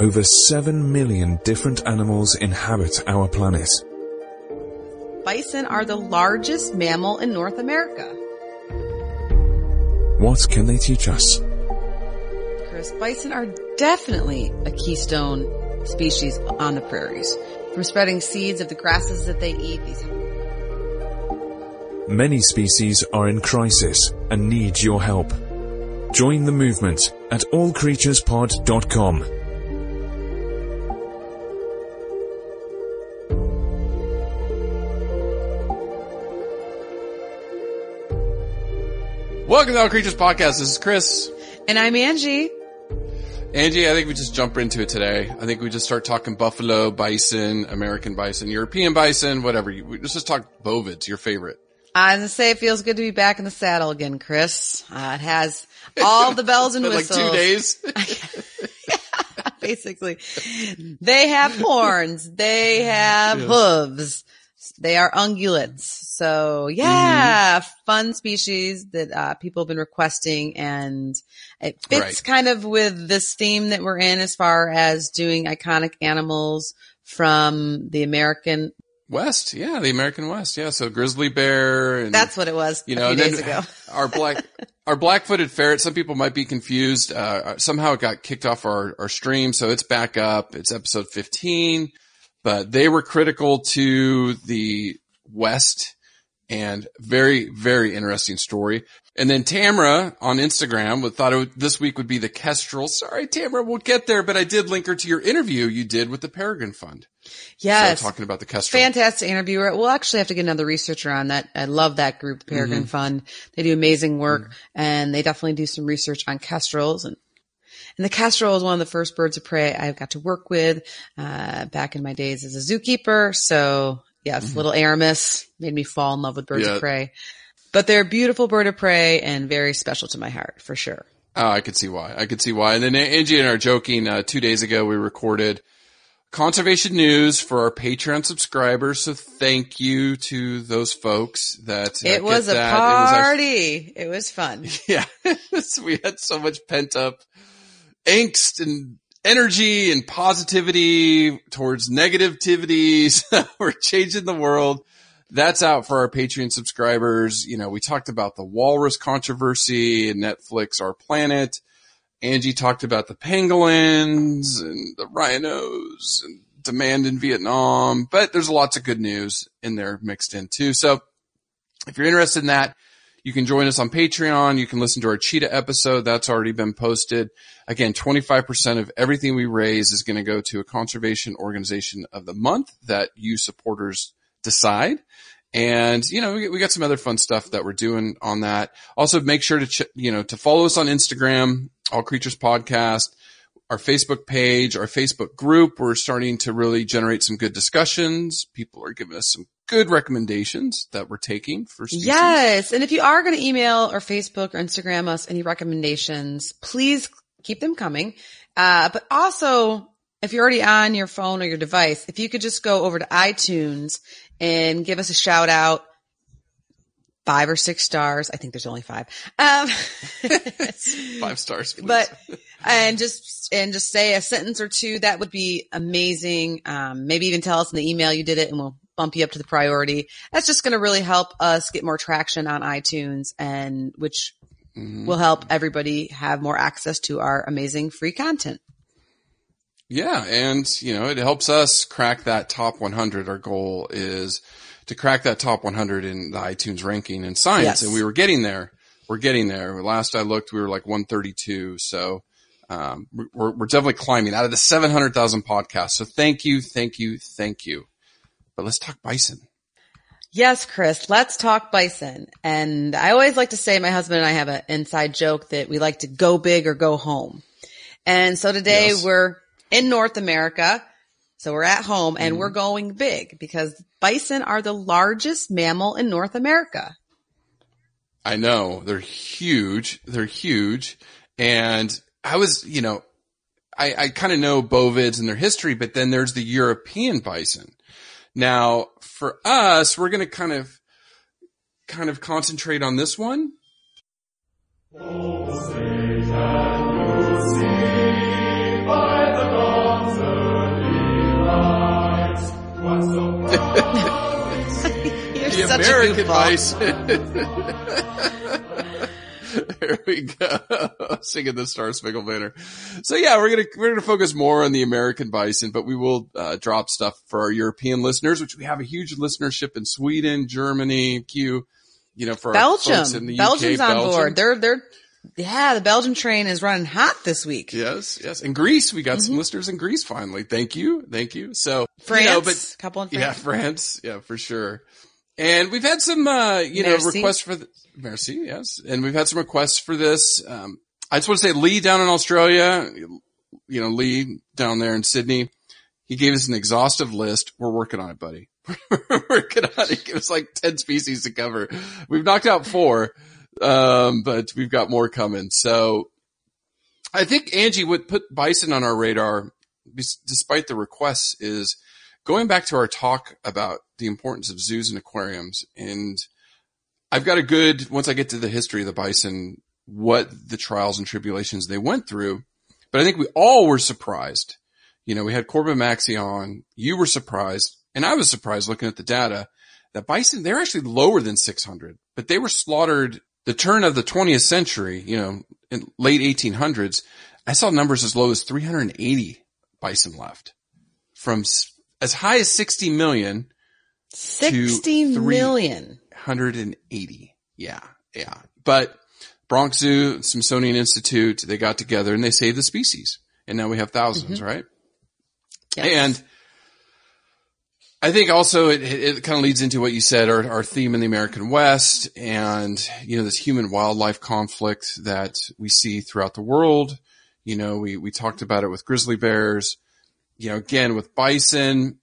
Over 7 million different animals inhabit our planet. Bison are the largest mammal in North America. What can they teach us? Chris, bison are definitely a keystone species on the prairies. From spreading seeds of the grasses that they eat, these Many species are in crisis and need your help. Join the movement at allcreaturespod.com. Welcome to All Creatures Podcast. This is Chris. And I'm Angie. Angie, I think we just jump into it today. I think we just start talking buffalo, bison, American bison, European bison, whatever. We just talk bovids, your favorite. I was gonna say it feels good to be back in the saddle again, Chris. Uh, it has all the bells and whistles. like two days. Basically, they have horns. They have yes. hooves. They are ungulates. So yeah, mm-hmm. fun species that uh, people have been requesting and it fits right. kind of with this theme that we're in as far as doing iconic animals from the American West. Yeah, the American West. Yeah. So grizzly bear. And, That's what it was you know, days ago. our black, our black-footed ferret. Some people might be confused. Uh, somehow it got kicked off our, our stream. So it's back up. It's episode 15 but they were critical to the West and very, very interesting story. And then Tamara on Instagram would, thought would, this week would be the Kestrel. Sorry, Tamara, we'll get there, but I did link her to your interview you did with the Peregrine Fund. Yes. So talking about the Kestrel. Fantastic interviewer. We'll actually have to get another researcher on that. I love that group, the Peregrine mm-hmm. Fund. They do amazing work mm-hmm. and they definitely do some research on kestrels and and the kestrel is one of the first birds of prey I got to work with uh, back in my days as a zookeeper. So yes, mm-hmm. little Aramis made me fall in love with birds yeah. of prey. But they're a beautiful bird of prey and very special to my heart for sure. Oh, I could see why. I could see why. And then Angie and I are joking. Uh, two days ago, we recorded conservation news for our Patreon subscribers. So thank you to those folks that uh, it was a that. party. It was, actually, it was fun. Yeah, we had so much pent up angst and energy and positivity towards negativities. We're changing the world. That's out for our Patreon subscribers. You know, we talked about the walrus controversy and Netflix, Our Planet. Angie talked about the pangolins and the rhinos and demand in Vietnam, but there's lots of good news in there mixed in too. So if you're interested in that, you can join us on Patreon. You can listen to our cheetah episode. That's already been posted. Again, 25% of everything we raise is going to go to a conservation organization of the month that you supporters decide. And, you know, we, got some other fun stuff that we're doing on that. Also make sure to, ch- you know, to follow us on Instagram, All Creatures Podcast, our Facebook page, our Facebook group. We're starting to really generate some good discussions. People are giving us some good recommendations that we're taking for species. Yes. And if you are going to email or Facebook or Instagram us any recommendations, please keep them coming. Uh, but also if you're already on your phone or your device, if you could just go over to iTunes and give us a shout out five or six stars. I think there's only five. Um, Five stars, please. but and just and just say a sentence or two that would be amazing um, maybe even tell us in the email you did it and we'll bump you up to the priority that's just going to really help us get more traction on itunes and which Mhm. will help everybody have more access to our amazing free content Yeah, and you know, it helps us crack that top 100. Our goal is to crack that top 100 in the iTunes ranking in science, Yes. and we were getting there. We're getting there. Last I looked, we were like 132. So um, we're we're definitely climbing out of the 700,000 podcasts. So thank you, thank you, thank you. But let's talk bison. Yes chris let's talk bison and i always like to say my husband and i have an inside joke that we like to go big or go home and so today Yes. we're in north america so we're at home and Mm-hmm. we're going big because bison are the largest mammal in north america I know they're huge. They're huge. And I was, you know, I, I kind of know bovids and their history, but then there's the European bison. Now for us, we're going to kind of, kind of concentrate on this one. You're the such American a goofball. bison. there we go. Singing the Star Spangled Banner. So yeah, we're gonna we're gonna focus more on the American bison, but we will uh, drop stuff for our European listeners, which we have a huge listenership in Sweden, Germany, Q. You know, for our folks in Belgium. the Belgium's UK, on Belgium. board. They're they're yeah, the Belgian train is running hot this week. Yes, yes. In Greece, we got Mm-hmm. some listeners in Greece finally. Thank you, thank you. So France, you know, but couple in Yeah, France. France. Yeah, for sure. And we've had some, uh, you know, requests for the, merci, yes. And we've had some requests for this. Um, I just want to say Lee down in Australia, you know, Lee down there in Sydney, he gave us an exhaustive list. We're working on it, buddy. We're working on it. Give us like 10 species to cover. We've knocked out four. Um, but we've got more coming. So I think Angie would put bison on our radar despite the requests is going back to our talk about the importance of zoos and aquariums. And I've got a good, once I get to the history of the bison, what the trials and tribulations they went through. But I think we all were surprised. You know, we had Corbin Maxey on. You were surprised. And I was surprised looking at the data that bison, they're actually lower than 600, but they were slaughtered the turn of the 20th century, you know, in late 1800s. I saw numbers as low as 380 bison left from as high as 60 million, Sixty million. 180. Yeah. Yeah. But Bronx Zoo, Smithsonian Institute, they got together and they saved the species. And now we have 1000s mm-hmm. right? Yes. And I think also it, it, it kind of leads into what you said, our, our theme in the American West and, you know, this human wildlife conflict that we see throughout the world. You know, we, we talked about it with grizzly bears, you know, again with bison.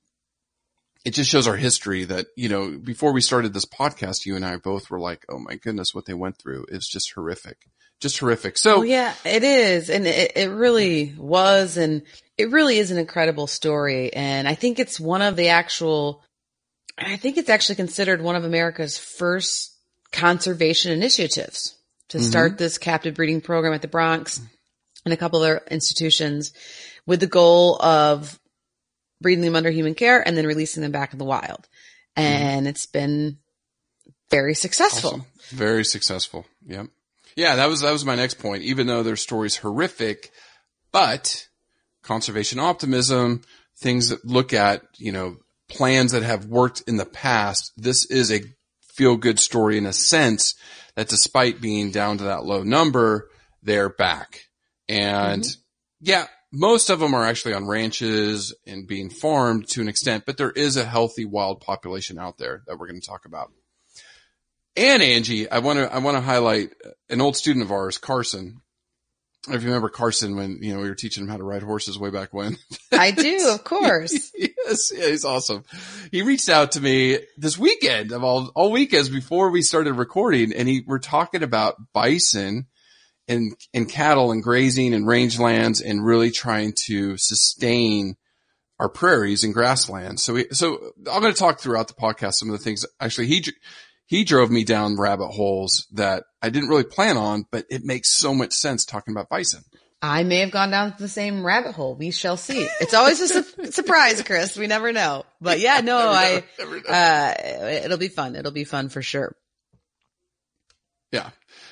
It just shows our history that, you know, before we started this podcast, you and I both were like, Oh my goodness, what they went through is just horrific, just horrific. So Oh yeah, it is. And it, it really was. And it really is an incredible story. And I think it's one of the actual, I think it's actually considered one of America's first conservation initiatives to mm-hmm. start this captive breeding program at the Bronx and a couple other institutions with the goal of breeding them under human care and then releasing them back in the wild. Mm-hmm. And it's been very successful. Awesome. Very successful. Yep. Yeah, that was that was my next point. Even though their story's horrific, but conservation optimism, things that look at, you know, plans that have worked in the past, this is a feel good story in a sense that despite being down to that low number, they're back. And mm-hmm. yeah, most of them are actually on ranches and being farmed to an extent, but there is a healthy wild population out there that we're going to talk about. And Angie, I want to, I want to highlight an old student of ours, Carson. If you remember Carson when, you know, we were teaching him how to ride horses way back when. I do, of course. yes, yeah, he's awesome. He reached out to me this weekend of all, all weekends before we started recording and he, we're talking about bison and, and cattle and grazing and rangelands and really trying to sustain our prairies and grasslands. So we, so I'm going to talk throughout the podcast some of the things actually he, he drove me down rabbit holes that I didn't really plan on, but it makes so much sense talking about bison. I may have gone down the same rabbit hole. We shall see. It's always a su- surprise, Chris. We never know. But yeah, no, I, uh, it'll be fun. It'll be fun for sure. Yeah.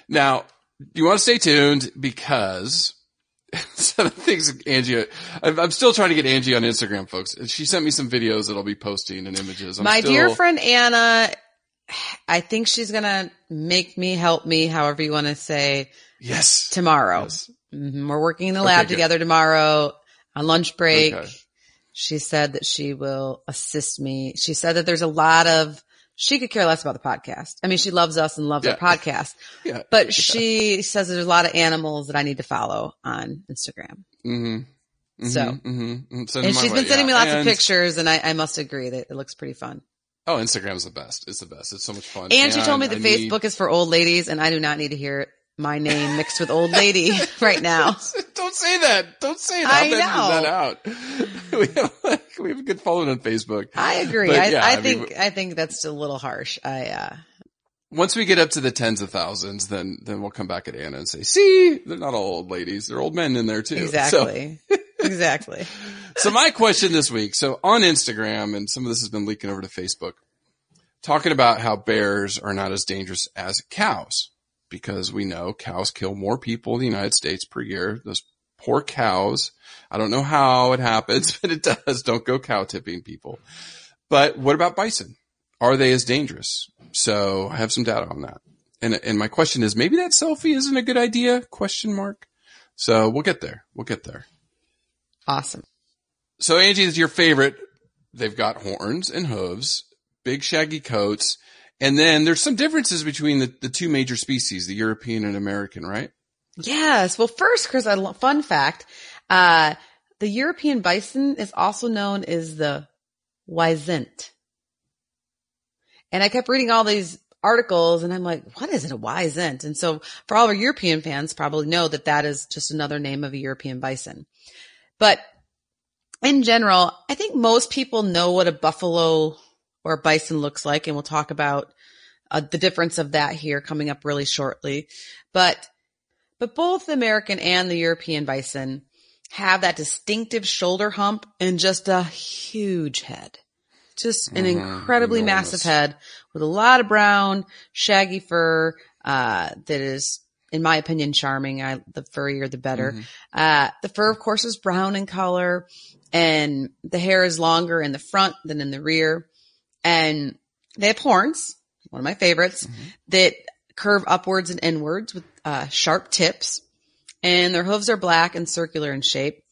Now, you want to stay tuned because some things Angie, I'm I'm still trying to get Angie on Instagram, folks. She sent me some videos that I'll be posting and images. I'm My still- dear friend Anna, I think she's going to make me help me, however you want to say Yes. tomorrow. Yes. Mhm. We're working in the Okay, lab good. together tomorrow on lunch break. Okay. She said that she will assist me. She said that there's a lot of, she could care less about the podcast. I mean, she loves us and loves Yeah. our podcast, Yeah. but she says there's a lot of animals that I need to follow on Instagram. Mm-hmm. So- mm-hmm. And she's been sending me lots of pictures and I, I must agree that it looks pretty fun. Oh, Instagram's the best. It's the best. It's so much fun. And she told me that I need- Facebook is for old ladies and I do not need to hear my name mixed with old lady right now. Don't say that. Don't say that. I know. that out. we have we have a good following on Facebook. I agree. But I, yeah, I, I mean, think, I think that's a little harsh. I, uh, Once we get up to the tens of thousands, then then we'll come back at Anna and say, "See, they're not all old ladies; they're old men in there too." So, exactly. exactly. so my question this week, so on Instagram, and some of this has been leaking over to Facebook, talking about how bears are not as dangerous as cows because we know cows kill more people in the United States per year. Those poor cows. I don't know how it happens, but it does. Don't go cow tipping people. But what about bison? Are they as dangerous? So I have some data on that. And, and my question is maybe that selfie isn't a good idea? Question mark. So we'll get there. We'll get there. Awesome. So Angie is your favorite. They've got horns and hooves, big shaggy coats. And then there's some differences between the, the two major species, the European and American, right? Yes. Well, first, Chris, a fun fact. Uh, the European bison is also known as the wisent. And I kept reading all these articles and I'm like, what is it, a wisent? And so for all our European fans probably know that that is just another name of a European bison. But in general, I think most people know what a buffalo or a bison looks like. And we'll talk about uh, the difference of that here coming up really shortly. But but both the American and the European bison have that distinctive shoulder hump and just a huge head. Just an Mhm, incredibly enormous. massive head with a lot of brown, shaggy fur, uh, that is, in my opinion, charming. I, the furrier, the better. Mhm. Uh, the fur, of course, is brown in color and the hair is longer in the front than in the rear. And they have horns, one of my favorites, that curve upwards and inwards with uh, sharp tips. And their hooves are black and circular in shape.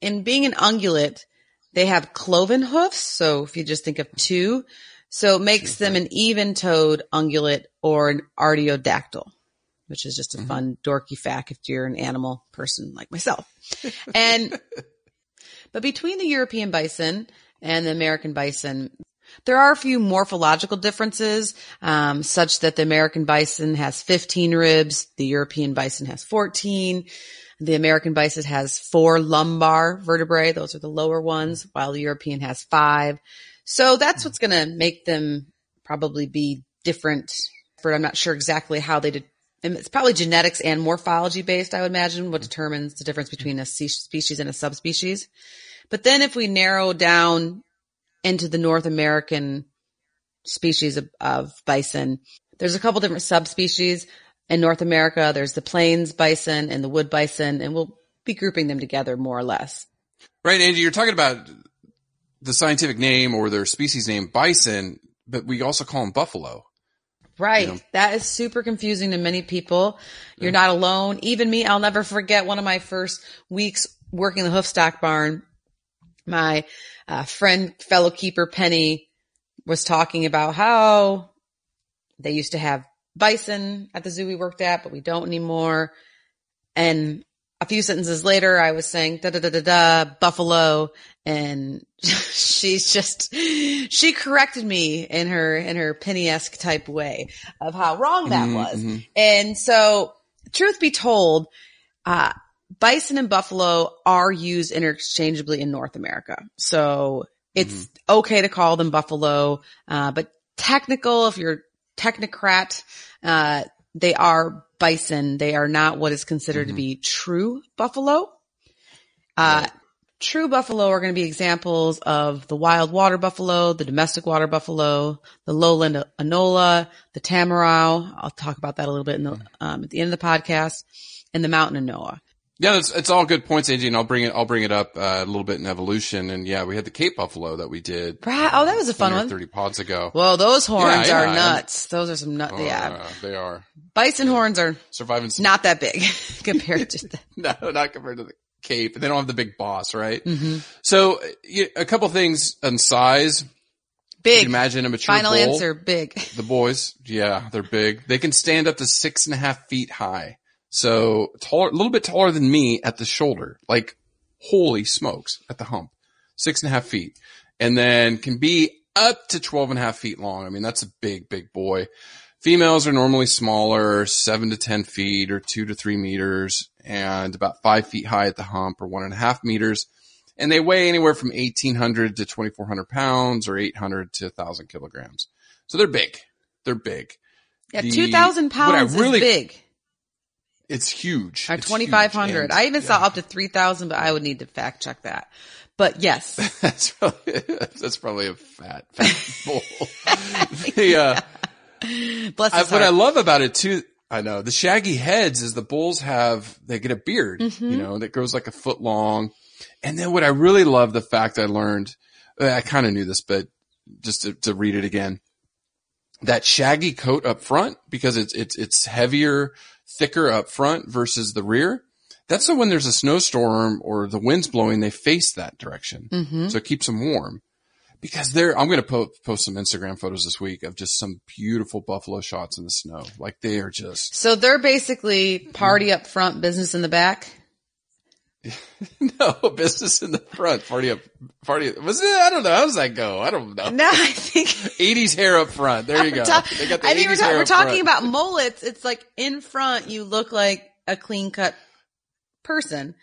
And being an ungulate, they have cloven hoofs. So if you just think of two, so it makes them an even-toed ungulate or an artiodactyl, which is just a fun dorky fact if you're an animal person like myself. And but between the European bison and the American bison, there are a few morphological differences, um, such that the American bison has 15 ribs, the European bison has 14. The American bison has four lumbar vertebrae; those are the lower ones, while the European has five. So that's what's going to make them probably be different. But I'm not sure exactly how they did. And it's probably genetics and morphology based, I would imagine, what determines the difference between a species and a subspecies. But then if we narrow down into the North American species of, of bison, there's a couple different subspecies in North America. There's the plains bison and the wood bison, and we'll be grouping them together more or less. Right, Angie, you're talking about the scientific name or their species name bison, but we also call them buffalo. Right. Yeah. That is super confusing to many people. You're not alone. Even me, I'll never forget one of my first weeks working the hoofstock barn. My uh, friend, fellow keeper Penny was talking about how they used to have bison at the zoo we worked at, but we don't anymore. And a few sentences later, I was saying da da da da da buffalo, and she's just she corrected me in her in her penny esque type way of how wrong that Mhm, was. mhm. And so, truth be told, uh, bison and buffalo are used interchangeably in North America. So it's okay to call them buffalo, uh, but technical if you're technocrat. Uh, they are bison. They are not what is considered Mm-hmm. to be true buffalo. Uh, true buffalo are going to be examples of the wild water buffalo, the domestic water buffalo, the lowland anoa, the tamarau. I'll talk about that a little bit in the, um, at the end of the podcast and the mountain anoa. Yeah, it's, it's all good points, Angie, and I'll bring it, I'll bring it up uh, a little bit in evolution. And yeah, we had the Cape Buffalo that we did Brad, oh, that was a fun 20 one. 30 pods ago. Well, those horns Yeah, are yeah, nuts. Those are some nuts. Oh, yeah, They are. bison horns are Surviving some, not that big compared to the. no, not compared to the Cape. They don't have the big boss, right? Mm-hmm. So a couple things on size. You Big. imagine a mature Final bull. answer, big. The boys, yeah, they're big. They can stand up to six and a half feet high. So taller, a little bit taller than me at the shoulder. Like, holy smokes, at the hump. Six and a half feet. And then can be up to 12 and a half feet long. I mean, that's a big, big boy. Females are normally smaller, seven to 10 feet or two to three meters and about five feet high at the hump or one and a half meters. And they weigh anywhere from 1800 to 2400 pounds or 800 to 1000 kilograms. So they're big. They're big. Yeah, The- two thousand what I pounds really- is big. It's huge. Or five hundred. I even And- saw up to three thousand, but I would need to fact check that. But yes, That's probably that's probably a fat fat bull. the, uh, bless I, what I love about it too, I know the shaggy heads is the bulls have they get a beard, Mm-hmm. you know, that grows like a foot long. And then what I really love the fact I learned, uh, I kind of knew this, but just to, to read it again, that shaggy coat up front because it's it's it's heavier, thicker up front versus the rear. That's so when there's a snowstorm or the wind's blowing, they face that direction, Mhm. so it keeps them warm. Because they're, I'm going to po- post some Instagram photos this week of just some beautiful buffalo shots in the snow. Like they are just So they're basically party up front, business in the back. no business in the front, party up, party. Was it? I don't know. How does that go? I don't know. No, I think 80s hair up front. There you go. We're ta- They got the I think 80s we're, ta- hair we're talking front. about mullets. It's like in front, you look like a clean cut person.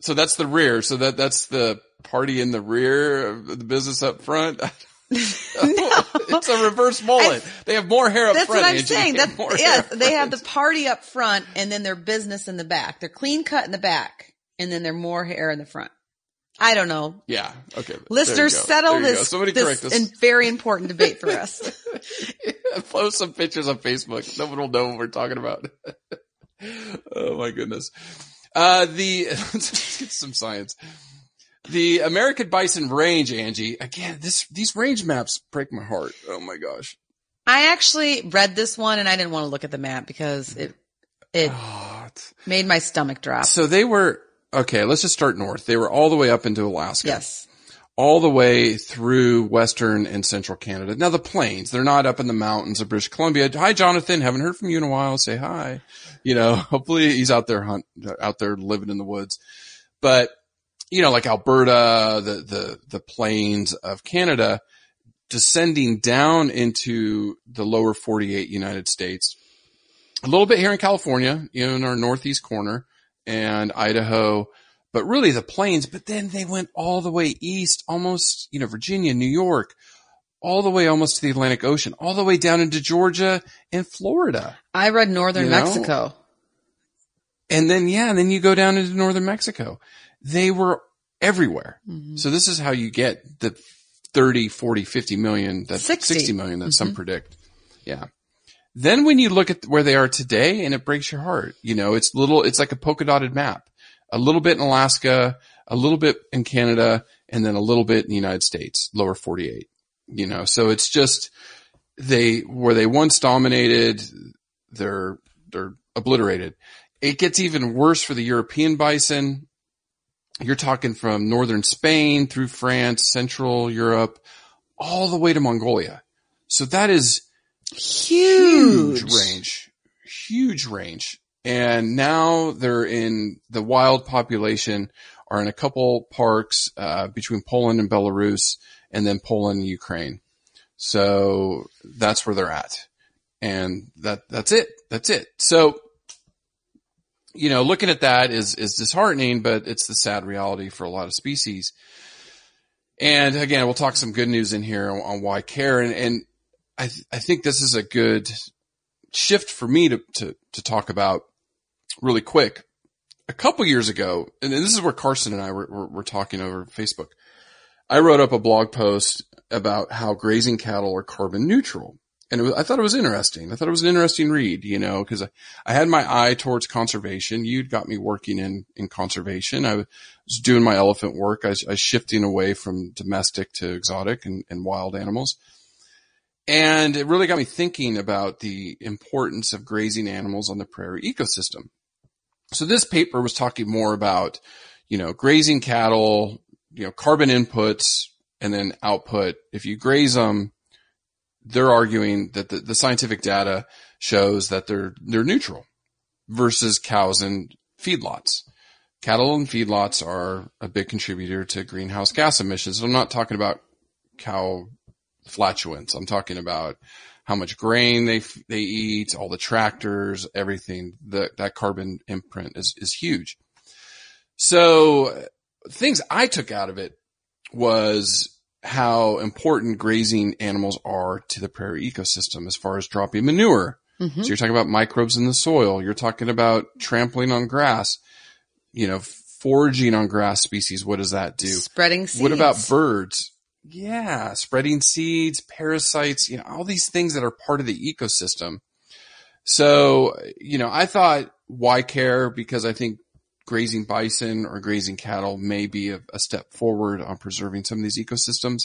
So that's the rear. So that that's the party in the rear of the business up front. no. it's a reverse mullet. they have more hair up That's front. what I'm saying. That's yes, they up have the party up front and then their business in the back. They're clean cut in the back and then they're more hair in the front. I don't know. Yeah. Okay. Listeners, settle this, Somebody correct this us. and very important debate for us. Post some pictures on Facebook. No one will know what we're talking about. oh my goodness. Uh, the, let's get some science. The American Bison Range, Angie. Again, this, these range maps break my heart. Oh my gosh. I actually read this one and I didn't want to look at the map because it it made my stomach drop. so they were, okay, let's just start north. They were all the way up into Alaska. Yes. all the way through western and central Canada. Now the plains, they're not up in the mountains of British Columbia. Hi, Jonathan. Haven't heard from you in a while. Say hi. You know, hopefully he's out there hunt, out there living in the woods. But, you know, like Alberta, the, the, the plains of Canada, descending down into the lower 48 United States. A little bit here in California, you know, in our northeast corner and Idaho, but really the plains. But then they went all the way east, almost, you know, Virginia, New York, all the way almost to the Atlantic Ocean, all the way down into Georgia and Florida. I read northern You know? Mexico. And then, yeah, and then you go down into northern Mexico. They were everywhere. Mm-hmm. So this is how you get the 30, 40, 50 million, that 60. 60 million that some predict. Yeah. Then when you look at where they are today and it breaks your heart, you know, it's little, it's like a polka dotted map, a little bit in Alaska, a little bit in Canada, and then a little bit in the United States, lower 48, you know, so it's just, they, where they once dominated, they're, they're obliterated. It gets even worse for the European bison. You're talking from northern Spain through France, central Europe, all the way to Mongolia. So that is Huge. huge range, huge range. And now they're in the wild population are in a couple parks, uh, between Poland and Belarus and then Poland and Ukraine. So that's where they're at. And that, that's it. That's it. So, you know, looking at that is, is disheartening, but it's the sad reality for a lot of species. And again, we'll talk some good news in here on, on why care. And, and I, th- I think this is a good shift for me to, to, to talk about really quick. A couple years ago, and this is where Carson and I were, were, were talking over Facebook. I wrote up a blog post about how grazing cattle are carbon neutral. And was, I thought it was interesting. I thought it was an interesting read, you know, cause I, I had my eye towards conservation. You'd got me working in, in conservation. I was doing my elephant work. I was, I was shifting away from domestic to exotic and, and wild animals. And it really got me thinking about the importance of grazing animals on the prairie ecosystem. So this paper was talking more about, you know, grazing cattle, you know, carbon inputs and then output. If you graze them, they're arguing that the, the scientific data shows that they're, they're neutral versus cows and feedlots. Cattle and feedlots are a big contributor to greenhouse gas emissions. I'm not talking about cow flatulence. I'm talking about how much grain they they eat, all the tractors, everything. That that carbon imprint is is huge. So things I took out of it was how important grazing animals are to the prairie ecosystem as far as dropping manure. Mm-hmm. So you're talking about microbes in the soil. You're talking about trampling on grass, you know, foraging on grass species. What does that do? Spreading seeds. What about birds? Yeah, spreading seeds, parasites, you know, all these things that are part of the ecosystem. So, you know, I thought why care? Because I think grazing bison or grazing cattle may be a, a step forward on preserving some of these ecosystems.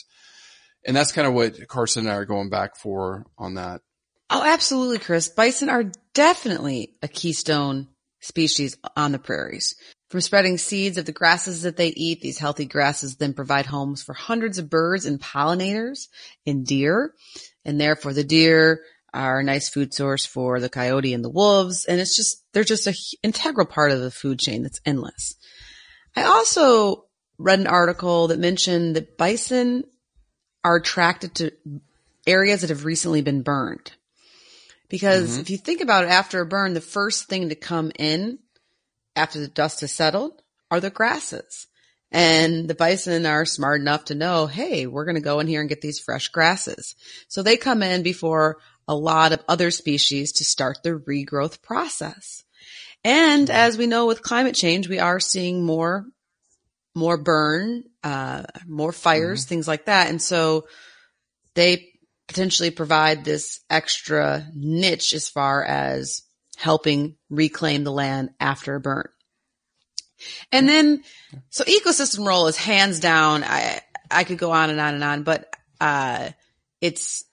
And that's kind of what Carson and I are going back for on that. Oh, absolutely, Chris. Bison are definitely a keystone species on the prairies. From spreading seeds of the grasses that they eat, these healthy grasses then provide homes for hundreds of birds and pollinators and deer. And therefore the deer are a nice food source for the coyote and the wolves. And it's just, they're just an integral part of the food chain that's endless. I also read an article that mentioned that bison are attracted to areas that have recently been burned. Because mm-hmm. if you think about it, after a burn, the first thing to come in after the dust has settled are the grasses. And the bison are smart enough to know, hey, we're going to go in here and get these fresh grasses. So they come in before a lot of other species to start the regrowth process. And mm-hmm. as we know with climate change, we are seeing more, more burn, uh, more fires, mm-hmm. things like that. And so they potentially provide this extra niche as far as helping reclaim the land after a burn. And then, so ecosystem role is hands down. I, I could go on and on and on, but, uh, it's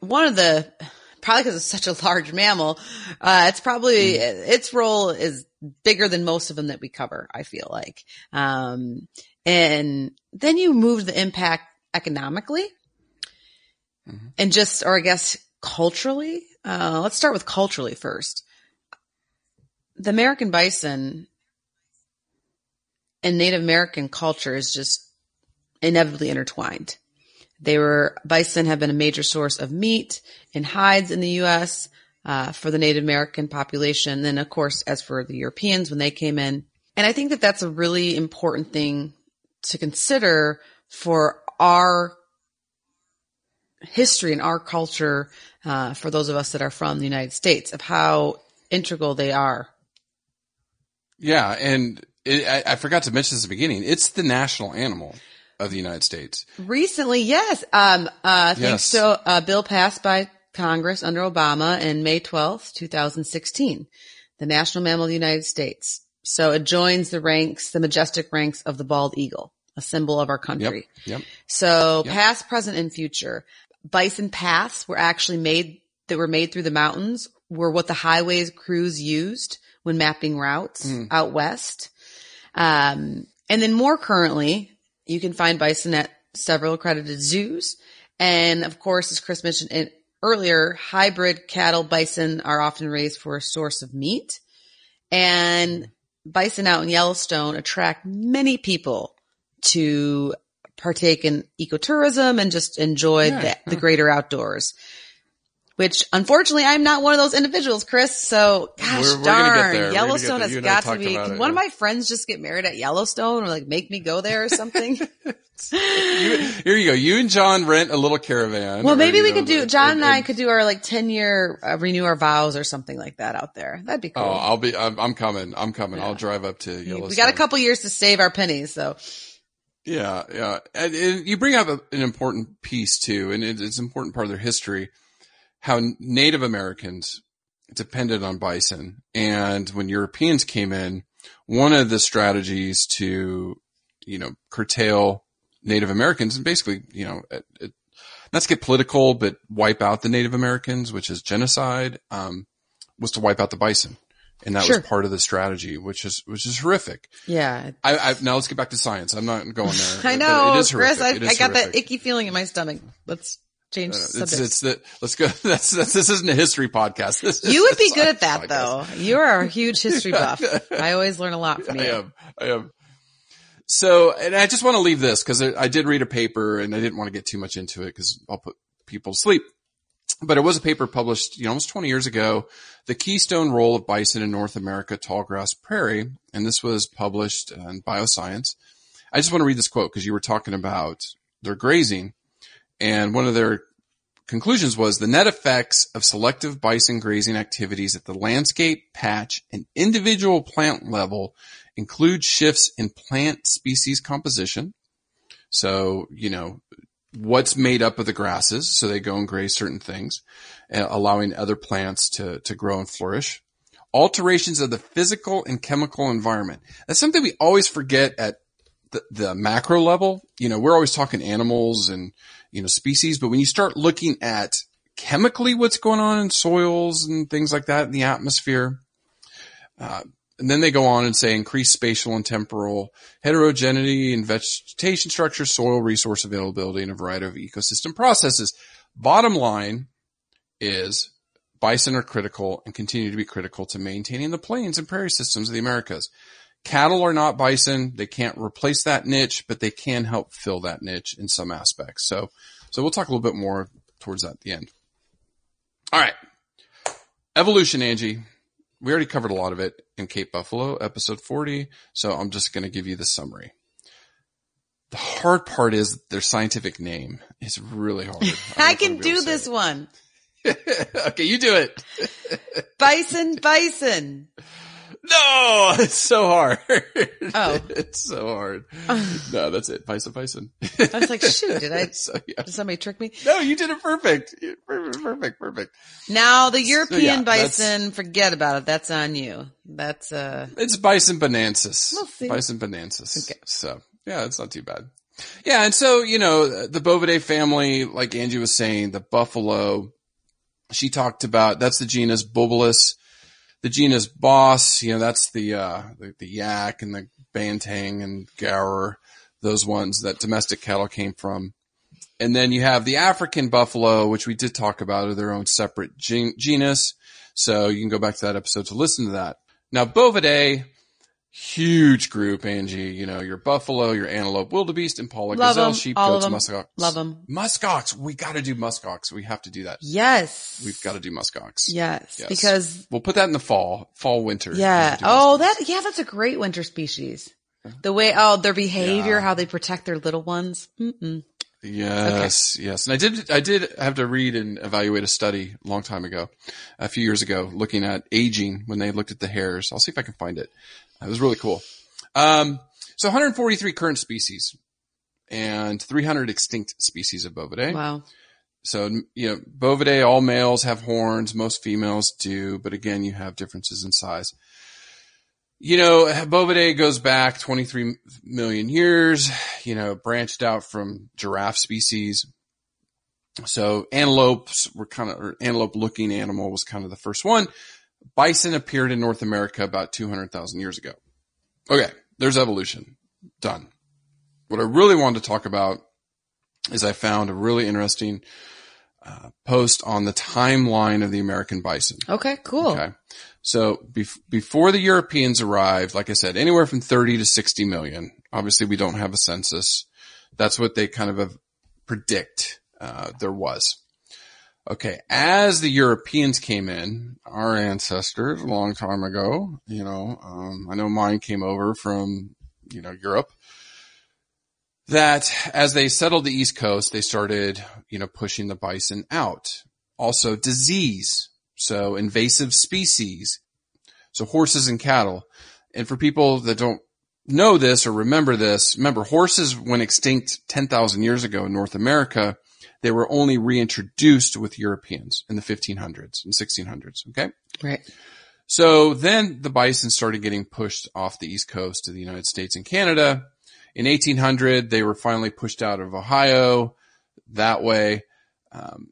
one of the, probably because it's such a large mammal, uh, it's probably, its role is bigger than most of them that we cover, I feel like. Um, and then you move the impact economically mm-hmm. and just, or I guess culturally. Uh, let's start with culturally first the American bison and Native American culture is just inevitably intertwined. They were bison have been a major source of meat and hides in the U.S. Uh, for the Native American population. Then, of course, as for the Europeans when they came in, and I think that that's a really important thing to consider for our history and our culture uh, for those of us that are from the United States of how integral they are yeah, and it, I, I, forgot to mention this at the beginning. It's the national animal of the United States. Recently, yes. Um, uh, thanks yes. to a bill passed by Congress under Obama in May 12th, 2016, the national mammal of the United States. So it joins the ranks, the majestic ranks of the bald eagle, a symbol of our country. Yep. yep. So yep. past, present, and future, bison paths were actually made that were made through the mountains were what the highways crews used when mapping routes mm. out west. Um, and then more currently, you can find bison at several accredited zoos. And of course, as Chris mentioned earlier, hybrid cattle bison are often raised for a source of meat. And bison out in Yellowstone attract many people to partake in ecotourism and just enjoy yeah, the, yeah. the, greater outdoors. Which unfortunately I'm not one of those individuals, Chris. So gosh We're- we're darn, there. We're gonna get Yellowstone has and got to be. Can it, one of my friends just get married at Yellowstone or like make me go there or something? You- here you go. You and John rent a little caravan. well, maybe you we know, could do, John and I could do our like 10 year uh, renew our vows or something like that out there. That'd be cool. Oh, I'll be. I'm, I'm coming. I'm coming. I'll drive up to Yellowstone. we got a couple years to save our pennies. So Yeah, yeah. And, and you bring up a, an important piece too, and it, it's an important part of their history. How Native Americans depended on bison, and when Europeans came in, one of the strategies to, you know, curtail Native Americans and basically, you know, it, it, not to get political, but wipe out the Native Americans, which is genocide, um, was to wipe out the bison. And that Sure. was part of the strategy, which is, which is horrific. yeah, I, I now let's get back to science. I'm not going there. I know, it is Chris. horrific. I, It is I got that icky feeling in my stomach. Let's change Uh, It's it's the let's go. That's, that's this isn't a history podcast. This you would be good at that podcast. though. You're a huge history buff. I always learn a lot from you. I am. I am. So, and I just want to leave this because I, I did read a paper and I didn't want to get too much into it because I'll put people to sleep. But it was a paper published, you know, almost 20 years ago, the keystone role of bison in North America tallgrass prairie. And this was published in Bioscience. I just want to read this quote because you were talking about their grazing and one of their conclusions was the net effects of selective bison grazing activities at the landscape, patch, and individual plant level include shifts in plant species composition. So, you know, what's made up of the grasses. So they go and graze certain things, uh, allowing other plants to, to grow and flourish. Alterations of the physical and chemical environment. That's something we always forget at the, the macro level. You know, we're always talking animals and, you know, species, but when you start looking at chemically what's going on in soils and things like that in the atmosphere, uh, and then they go on and say increased spatial and temporal heterogeneity in vegetation structure, soil resource availability, and a variety of ecosystem processes. Bottom line is bison are critical and continue to be critical to maintaining the plains and prairie systems of the Americas. Cattle are not bison. They can't replace that niche, but they can help fill that niche in some aspects. So, so we'll talk a little bit more towards that at the end. All right. Evolution, Angie. We already covered a lot of it in Cape Buffalo, episode 40. So I'm just going to give you the summary. The hard part is their scientific name is really hard. don't I can I'll be able do this one. okay, you do it. Bison, bison. No, it's so hard. Oh. it's so hard. No, that's it. Bison, bison. I was like, shoot, did I, so, yeah. did somebody trick me? No, you did it perfect. Perfect, perfect, perfect. Now the European yeah, bison, forget about it. That's on you. That's, uh, It's bison bonanzas. We'll see. Bison bonanzas. Okay. So yeah, it's not too bad. Yeah. And so, you know, the Bovidae family, like Angie was saying, the buffalo, she talked about, that's the genus Bubalus, the genus Bos, you know, that's the, uh, the, the yak and the banteng and gaur, those ones that domestic cattle came from. And then you have the African buffalo, which we did talk about, are their own separate gen- genus. So you can go back to that episode to listen to that. Now, Bovidae, huge group, Angie. You know, your buffalo, your antelope, wildebeest, impala, Love gazelle, 'em, sheep, goats, them. muskox. Love 'em. Muskox. We got to do muskox. We have to do that. yes. We've got to do muskox. Yes, Yes. because We'll put that in the fall, fall, winter. yeah. Oh, that yeah, that's a great winter species. The way oh their behavior, Yeah. how they protect their little ones. Mm-mm. Yes, yes. And I did, I did have to read and evaluate a study a long time ago, a few years ago, looking at aging when they looked at the hairs. I'll see if I can find it. It was really cool. Um, so 143 current species and 300 extinct species of Bovidae. Wow. So, you know, Bovidae, all males have horns, most females do, but again, you have differences in size. You know, Bovidae goes back 23 million years, you know, branched out from giraffe species. So antelopes were kind of, or antelope looking animal was kind of the first one. Bison appeared in North America about 200,000 years ago. Okay. There's evolution. Done. What I really wanted to talk about is I found a really interesting uh, post on the timeline of the American bison. Okay. Cool. Okay. So bef- before the Europeans arrived, like I said, anywhere from 30 to 60 million. Obviously we don't have a census. That's what they kind of predict, uh, there was. Okay, as the Europeans came in, our ancestors a long time ago, you know, um, I know mine came over from, you know, Europe. That as they settled the East Coast, they started, you know, pushing the bison out. Also disease. So invasive species. So horses and cattle. And for people that don't know this or remember this, remember horses went extinct 10,000 years ago in North America they were only reintroduced with Europeans in the 1500s and 1600s. Okay. Right. So then the bison started getting pushed off the East Coast to the United States and Canada. In 1800, they were finally pushed out of Ohio that way. Um,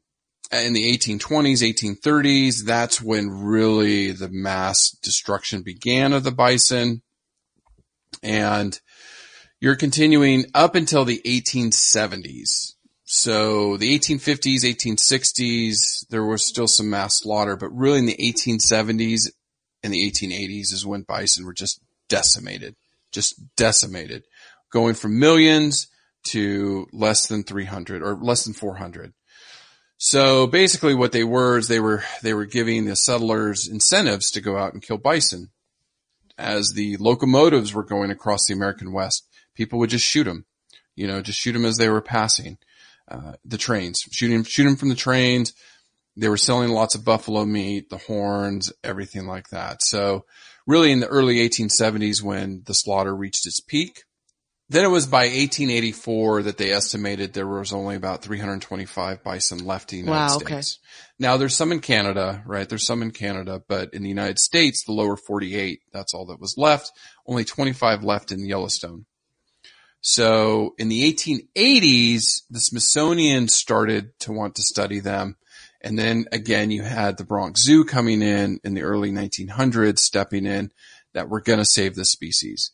in the 1820s, 1830s, that's when really the mass destruction began of the bison. And you're continuing up until the 1870s. So the 1850s, 1860s, there was still some mass slaughter, but really in the 1870s and the 1880s is when bison were just decimated, just decimated, going from millions to less than 300 or less than 400. So basically what they were is they were, they were giving the settlers incentives to go out and kill bison. As the locomotives were going across the American West, people would just shoot them, you know, just shoot them as they were passing. Uh, the trains, shooting, shooting from the trains. They were selling lots of buffalo meat, the horns, everything like that. So really in the early 1870s when the slaughter reached its peak. Then it was by 1884 that they estimated there was only about 325 bison left in the United Wow, States. Now there's some in Canada, right? There's some in Canada, but in the United States, the lower 48, that's all that was left. Only 25 left in Yellowstone. So in the 1880s, the Smithsonian started to want to study them. And then again, you had the Bronx Zoo coming in in the early 1900s, stepping in that we're going to save the species.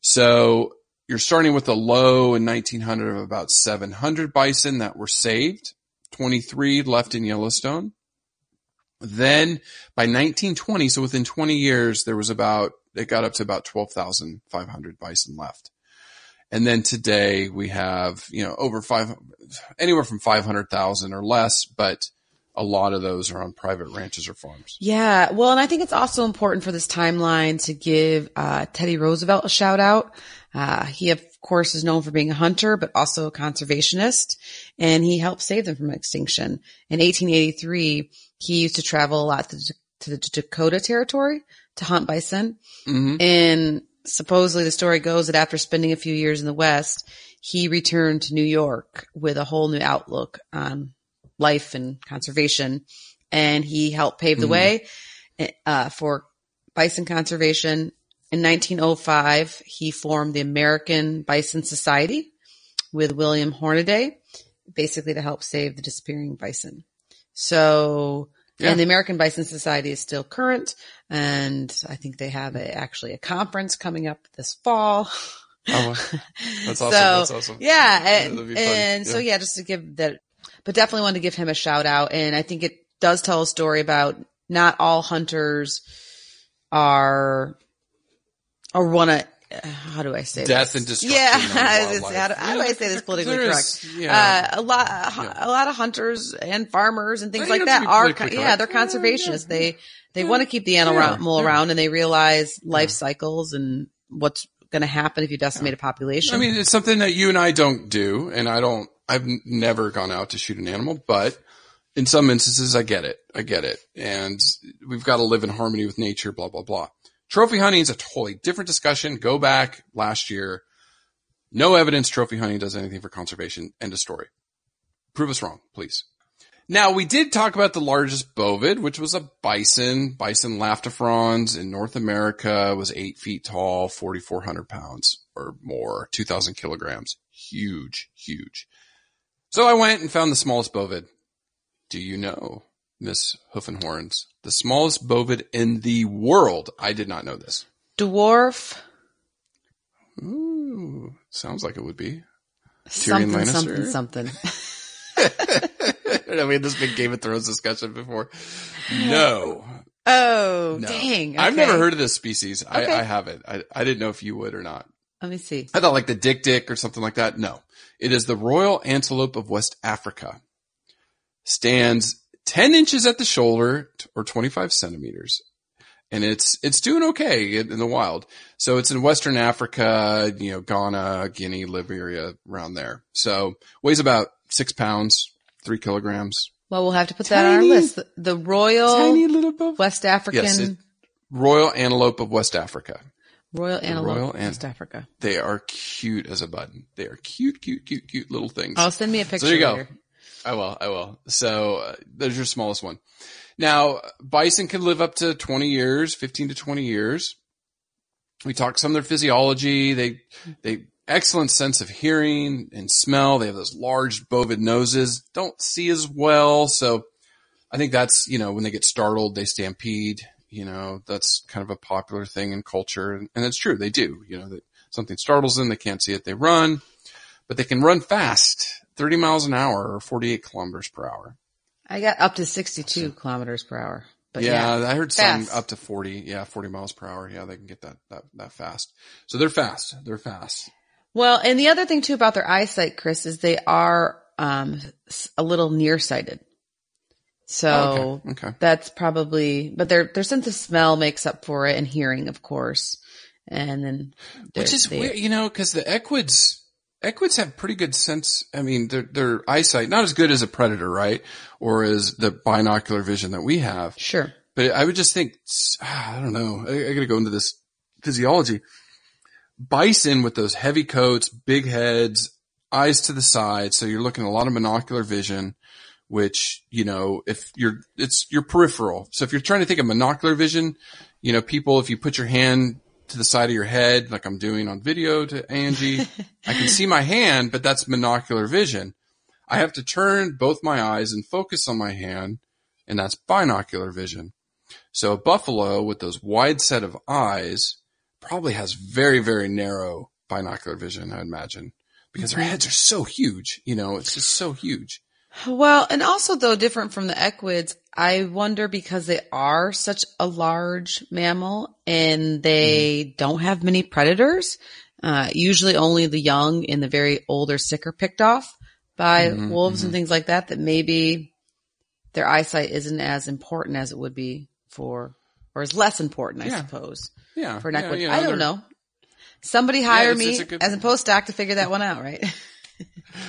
So you're starting with a low in 1900 of about 700 bison that were saved, 23 left in Yellowstone. Then by 1920, so within 20 years, there was about, it got up to about 12,500 bison left. And then today we have, you know, over five, anywhere from 500,000 or less, but a lot of those are on private ranches or farms. Yeah. Well, and I think it's also important for this timeline to give, uh, Teddy Roosevelt a shout out. Uh, he of course is known for being a hunter, but also a conservationist and he helped save them from extinction. In 1883, he used to travel a lot to, to the Dakota territory to hunt bison. Mm-hmm. And supposedly the story goes that after spending a few years in the West, he returned to New York with a whole new outlook on life and conservation. And he helped pave the Mhm. way uh, for bison conservation. In 1905, he formed the American Bison Society with William Hornaday, basically to help save the disappearing bison. So, Yeah. and the American Bison Society is still current, and I think they have a, actually a conference coming up this fall. Oh, that's awesome. So, that's awesome. Yeah, and, and so Yeah. yeah, just to give that, but definitely want to give him a shout out, and I think it does tell a story about not all hunters are or want to. How do I say Death this? and destruction Yeah, of I was wildlife. gonna say, how, do, how do I say this politically correct? yeah. Uh, a lot, a lot of hunters and farmers and things like that are, yeah, they're conservationists. yeah. They they Yeah. want to keep the animal yeah. around, and they realize life cycles and what's going to happen if you decimate a population. I mean, it's something that you and I don't do, and I don't. I've never gone out to shoot an animal, but in some instances, I get it. I get it, and we've got to live in harmony with nature. Blah blah blah. Trophy hunting is a totally different discussion. Go back last year. No evidence trophy hunting does anything for conservation. End of story. Prove us wrong, please. Now we did talk about the largest bovid, which was a bison. Bison latifrons in North America was eight feet tall, 4,400 pounds or more, 2,000 kilograms. Huge, huge. So I went and found the smallest bovid. Do you know, Miss Hoofenhorns, the smallest bovid in the world? I did not know this. dwarf Ooh, sounds like it would be. something, Lannister? something, something. I mean, this big Game of Thrones discussion before. No, Oh, no. dang! I've never heard of this species. I, Okay. I haven't. I, I didn't know if you would or not. Let me see. I thought like the dik-dik or something like that. No, it is the royal antelope of West Africa. Stands 10 inches at the shoulder or 25 centimeters. And it's, it's doing okay in, the wild. So it's in Western Africa, you know, Ghana, Guinea, Liberia, around there. So weighs about six pounds, three kilograms. Well, we'll have to put that on our list. The, the Royal Tiny. West African Yes, it- Royal antelope of West Africa. Royal Antelope Royal An- West Africa. They are cute as a button. They are cute, cute, cute, cute little things. Oh, send me a picture there you go. I will. I will. So uh, there's your smallest one. Now, bison can live up to 20 years, 15 to 20 years. We talked some of their physiology. They, they excellent sense of hearing and smell. They have those large bovid noses. Don't see as well. So I think that's, you know, when they get startled, they stampede. You know, that's kind of a popular thing in culture. And, and it's true. They do, you know, that something startles them. They can't see it. They run, but they can run fast, 30 miles an hour or 48 kilometers per hour. I got up to 62 kilometers per hour. But yeah, yeah, I heard fast. some up to 40. Yeah, 40 miles per hour. Yeah, they can get that, that, that fast. So they're fast. They're fast. Well, and the other thing too about their eyesight, Chris, is they are um a little nearsighted. So Oh, okay. Okay. that's probably, but their their sense of smell makes up for it, and hearing, of course. And then, Which is weird, you know, cause the equids, equids have pretty good sense. I mean, their, their eyesight, not as good as a predator, right? Or as the binocular vision that we have. Sure. But I would just think, ah, I don't know. I, I gotta go into this physiology. Bison with those heavy coats, big heads, eyes to the side. So you're looking at a lot of monocular vision, which, you know, if you're, it's your peripheral. So if you're trying to think of monocular vision, you know, people, if you put your hand to the side of your head, like I'm doing on video to Angie, I can see my hand, but that's monocular vision. I have to turn both my eyes and focus on my hand, and that's binocular vision. So a buffalo with those wide set of eyes probably has very, very narrow binocular vision, I imagine, because their heads are so huge. You know, it's just so huge. Well, and also though different from the equids, I wonder because they are such a large mammal and they don't have many predators. Uh, usually only the young and the very old or sick are picked off by Mhm, wolves mhm. and things like that, that maybe their eyesight isn't as important as it would be for, or is less important, I Yeah. suppose, Yeah. for an yeah, equid. you I don't know. Somebody hire it's- me it's good- as a postdoc to figure that one out, right?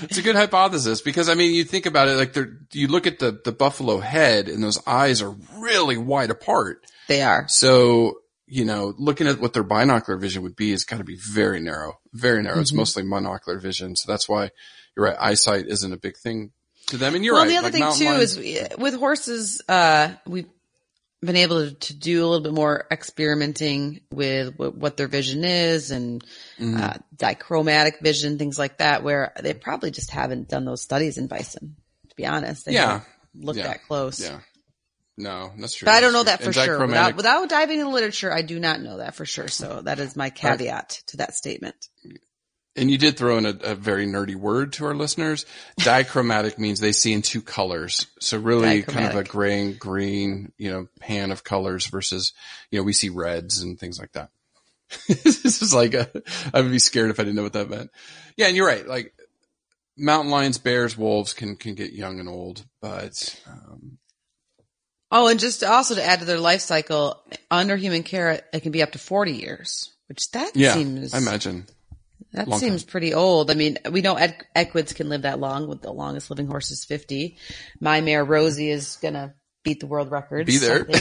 It's a good hypothesis because I mean, you think about it, like they're, you look at the, the buffalo head and those eyes are really wide apart. they are. So, you know, looking at what their binocular vision would be is got to be very narrow, very narrow. It's Mhm. mostly monocular vision. So that's why you're right. Eyesight isn't a big thing to them. And you're well, right. the other like thing too lions- is uh, with horses, uh, we've been able to, do a little bit more experimenting with what, what their vision is and Mhm. uh, dichromatic vision, things like that, where they probably just haven't done those studies in bison. To be honest, they Yeah. haven't Yeah. that close. yeah. No, that's true. But I don't know that for And sure. dichromatic- Without, without diving into the literature, I do not know that for sure. So that is my caveat to that statement. And you did throw in a, a very nerdy word to our listeners. Dichromatic means they see in two colors. So really kind of a gray and green, you know, pan of colors versus, you know, we see reds and things like that. this is like a, I would be scared if I didn't know what that meant. Yeah. And you're right. Like mountain lions, bears, wolves can, can get young and old, but, um, Oh, and just also to add to their life cycle, under human care, it can be up to 40 years, which that yeah, seems, I imagine. That long seems pretty old. I mean, we know ed- equids can live that long with the longest living horse is 50. My mare Rosie is going to beat the world record. Be there.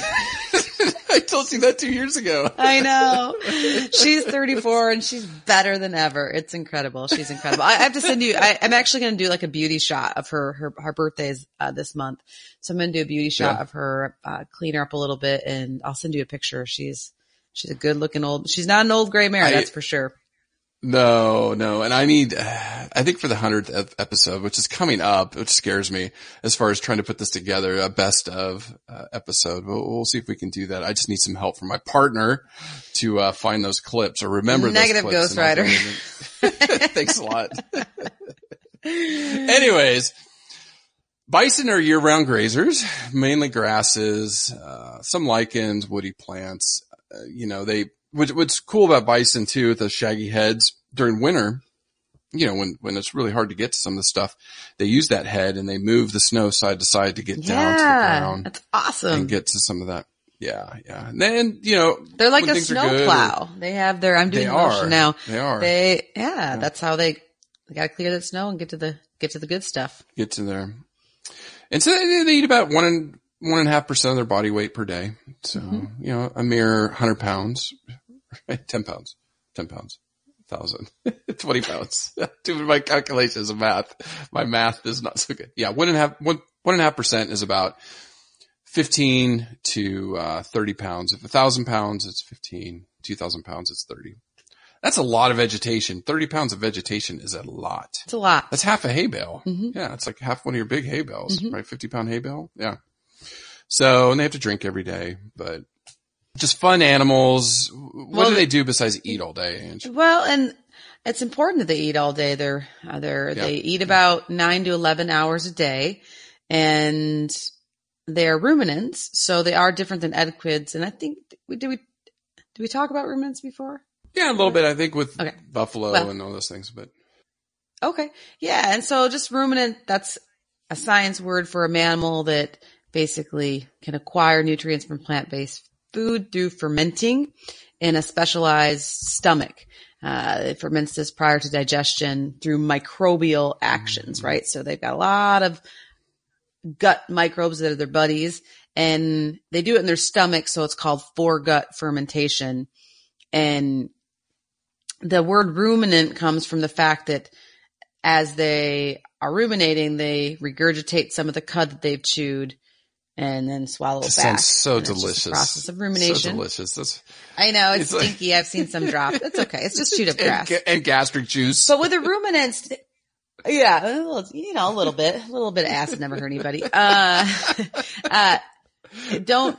I. Told you that two years ago. I know. She's 34 and she's better than ever. It's incredible. She's incredible. I, I have to send you, I, I'm actually going to do like a beauty shot of her, her, her birthdays, uh, this month. So I'm going to do a beauty shot Yeah. of her, uh, clean her up a little bit and I'll send you a picture. She's, she's a good looking old, she's not an old gray mare. I- that's for sure. No, no. And I need, I think for the hundredth episode, which is coming up, which scares me as far as trying to put this together, a best of uh, episode. We'll, we'll see if we can do that. I just need some help from my partner to uh, find those clips or remember Negative those clips. Ghost Rider. Thanks a lot. Anyways, bison are year-round grazers, mainly grasses, uh, some lichens, woody plants. Uh, you know, they, which, what's cool about bison too, with those shaggy heads during winter, you know, when, when it's really hard to get to some of the stuff, they use that head and they move the snow side to side to get down to the Yeah, ground that's awesome. and get to some of that. Yeah. Yeah. And then, you know, They're like a things are snow good or- plow. They have their. I'm doing They the motion are. now. They are. They yeah, That's how they they got to clear that snow and get to the get to the good stuff. get to there. And so they, they eat about one and one and a half percent of their body weight per day. So, Mm-hmm. you know, a mere hundred pounds? 10 pounds, 10 pounds, thousand, 20 pounds. Doing my calculations of math. My math is not so good. Yeah. One and a half, one, one and a half percent is about 15 to, uh, 30 pounds. If a thousand pounds, it's 15, 2000 pounds, it's 30. That's a lot of vegetation. 30 pounds of vegetation is a lot. It's a lot. That's half a hay bale. Mm-hmm. Yeah, it's like half one of your big hay bales, right? 50 pound hay bale. Yeah. So, and they have to drink every day, but just fun animals. What Well, do they do besides eat all day, Ange? Well, and it's important that they eat all day. They're, uh, they're, Yeah. they eat about nine to 11 hours a day and they're ruminants. So they are different than equids. And I think we, did we, did we talk about ruminants before? Yeah, a little bit, I think, with Okay. buffalo Well- and all those things, but Okay. Yeah. And so just ruminant, that's a science word for a mammal that basically can acquire nutrients from plant-based food through fermenting in a specialized stomach. Uh, it ferments this prior to digestion through microbial actions, right? So they've got a lot of gut microbes that are their buddies and they do it in their stomach. So it's called foregut fermentation. And the word ruminant comes from the fact that as they are ruminating, they regurgitate some of the cud that they've chewed and then swallow it back. sounds so And it's just a delicious. process of rumination. So delicious. That's, I know it's, It's like- stinky. I've seen some drop. It's okay. It's just chewed up grass. ga- and gastric juice. But with the ruminants, yeah, little, you know, a little bit, a little bit of acid never hurt anybody. Uh, uh, don't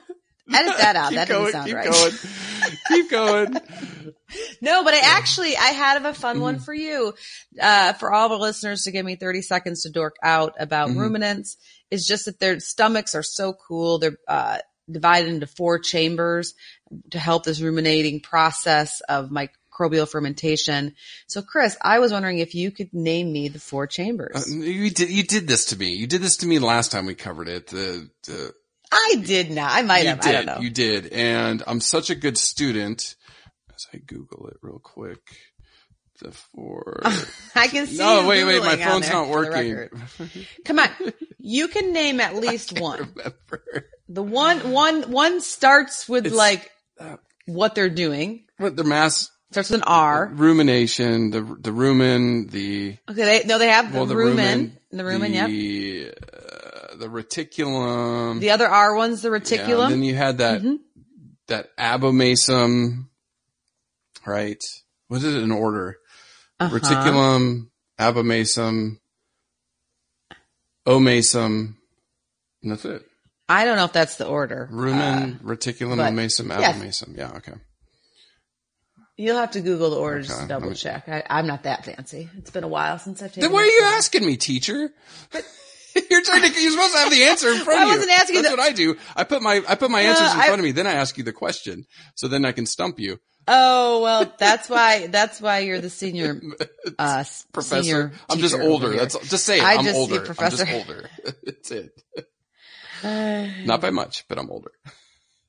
edit that out. keep that going, doesn't sound keep right. going. keep going. No, but I actually, I had a fun one for you, uh, for all the listeners to give me 30 seconds to dork out about ruminants. It's just that their stomachs are so cool. They're, uh, divided into four chambers to help this ruminating process of microbial fermentation. So Chris, I was wondering if you could name me the four chambers. Uh, you did, you did this to me. You did this to me last time we covered it. The, the, I did not. I might have. did. I don't know. You did. And I'm such a good student. As I Google it real quick. The four. I can see. no, wait, wait. My phone's not working. Come on. You can name at least one. Remember. The one, one, one starts with It's- like what they're doing. What the mass Starts with an R. rumination, the, the rumen, the, Okay, they, no, they have the, well, the rumen. rumen, the rumen, yep. the, uh, the reticulum. The other R one's the Yeah, reticulum. then you had that, Mhm. that abomasum, right? Was it in order? Uh-huh. Reticulum, abomasum, omasum, and that's it. I don't know if that's the order. Rumen, reticulum, but- omasum, abomasum. Yeah, okay. You'll have to Google the order just to double me- check. I, I'm not that fancy. It's been a while since I've taken. Then why are you asking me, teacher? You're trying to. You're supposed to have the answer in front I of you. wasn't asking That's the- what I do. I put my I put my answers in I- front of me. Then I ask you the question, so then I can stump you, Oh well, that's why. That's why you're the senior uh, professor. senior I'm just older. That's just say it. I I'm just- older. you're I'm professor. just older. That's it. Not by much, but I'm older.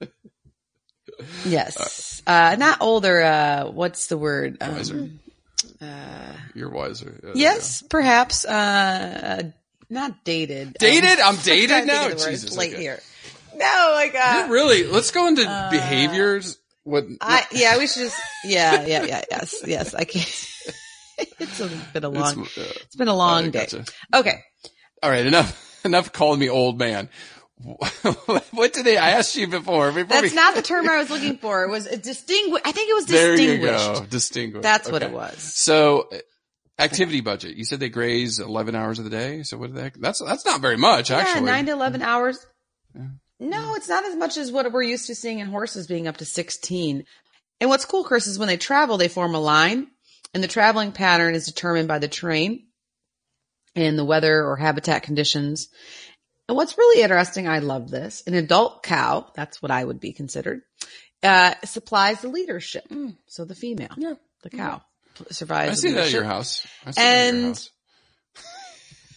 yes, uh, not older. Uh, what's the word? Um, Wiser. You're wiser. Yeah, yes, perhaps. Uh, not dated. Dated? I'm dated now? of the word. Jesus, late okay. here. No, like yeah. uh, Really? Let's go into behaviors. What? I yeah, we should just yeah, yeah, yeah, yes, yes. I can't. it's a, been a long. It's, uh, It's been a long day. gotcha. Okay. All right, enough. Enough calling me old man. what did they? I asked you before. before That's we- not the term I was looking for. It was a distinguished. I think it was There you distinguished. go. Distinguished. That's what it was. So, uh, activity budget. You said they graze eleven hours of the day. So what the heck? That's that's not very much Yeah, actually. nine to eleven hours. No, it's not as much as what we're used to seeing in horses being up to sixteen. And what's cool, Chris, is when they travel, they form a line, and the traveling pattern is determined by the terrain and the weather or habitat conditions. And what's really interesting, I love this. An adult cow, that's what I would be considered, uh, supplies the leadership. So the female, Yeah. the cow. survives. I the see that at your house. I see that at your And- house.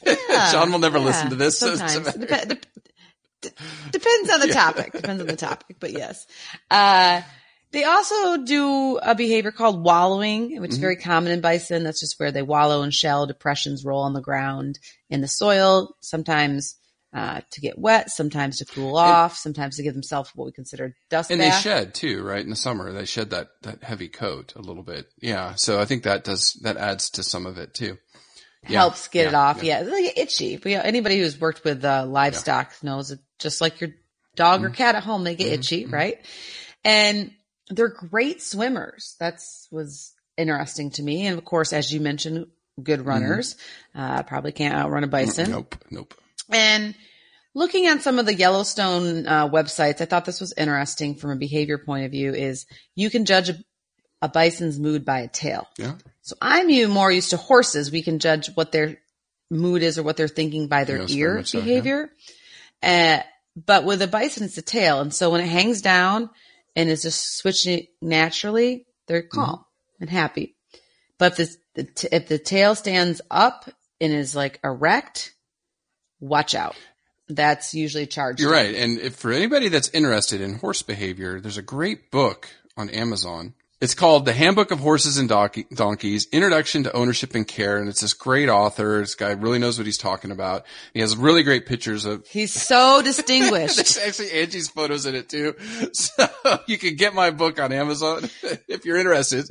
Yeah, Sean will never yeah, listen to this. so it Sometimes matter. D- depends on the topic. Depends on the topic, but yes. Uh, they also do a behavior called wallowing, which is Mm-hmm. very common in bison. That's just where they wallow in shell. depressions, roll on the ground in the soil, sometimes uh, to get wet, sometimes to cool off, sometimes to give themselves what we consider dust And they shed too, right? In the summer, they shed that, that heavy coat a little bit. Yeah. So I think that does, that adds to some of it too. Yeah, helps get it off. Yeah, it's like itchy. But yeah, anybody who's worked with uh, livestock knows it. Just like your dog Mm-hmm. or cat at home, they get itchy, right? And they're great swimmers. That's was interesting to me. And of course, as you mentioned, good runners. Uh, probably can't outrun a bison. Mm-hmm. Nope. Nope. And looking at some of the Yellowstone uh, websites, I thought this was interesting from a behavior point of view. Is you can judge a, a bison's mood by a tail. Yeah. So I'm you more used to horses. We can judge what their mood is or what they're thinking by their Yes, ear much so, yeah. Uh, but with a bison, it's a tail. And so when it hangs down and is just switching naturally, they're Mm-hmm. calm and happy. But if the, the t- if the tail stands up and is like erect, watch out. That's usually charged. You're right. And if for anybody that's interested in horse behavior, there's a great book on Amazon. It's called The Handbook of Horses and Donkey- Donkeys, Introduction to Ownership and Care. And it's this great author. This guy really knows what he's talking about. He has really great pictures of, He's so distinguished. there's actually Angie's photos in it too. So you can get my book on Amazon if you're interested.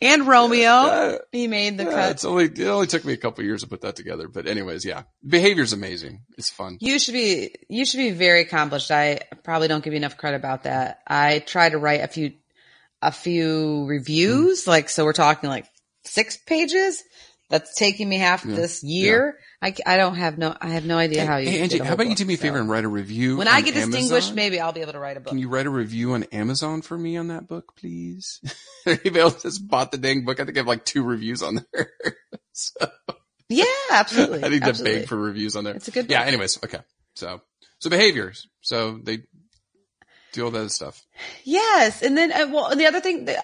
and Romeo, he made the Yeah, cut. it's only, it only took me a couple years to put that together. But anyways, yeah, behavior's amazing. It's fun. You should be you should be very accomplished. I probably don't give you enough credit about that. I try to write a few a few reviews, Mm-hmm. like so we're talking like six pages. That's taking me half this year. I, I don't have no I have no idea how you. Hey, Angie, how about you do me a so. favor and write a review? When I get distinguished, maybe I'll be able to write a book. Can you write a review on Amazon for me on that book, please? Anybody else just bought the dang book? I think I have like two reviews on there. so yeah, absolutely. I need to beg for reviews on there. It's a good Yeah. Anyways, okay. So, so behaviors. So they do all that stuff. Yes, and then uh, well, the other thing, the,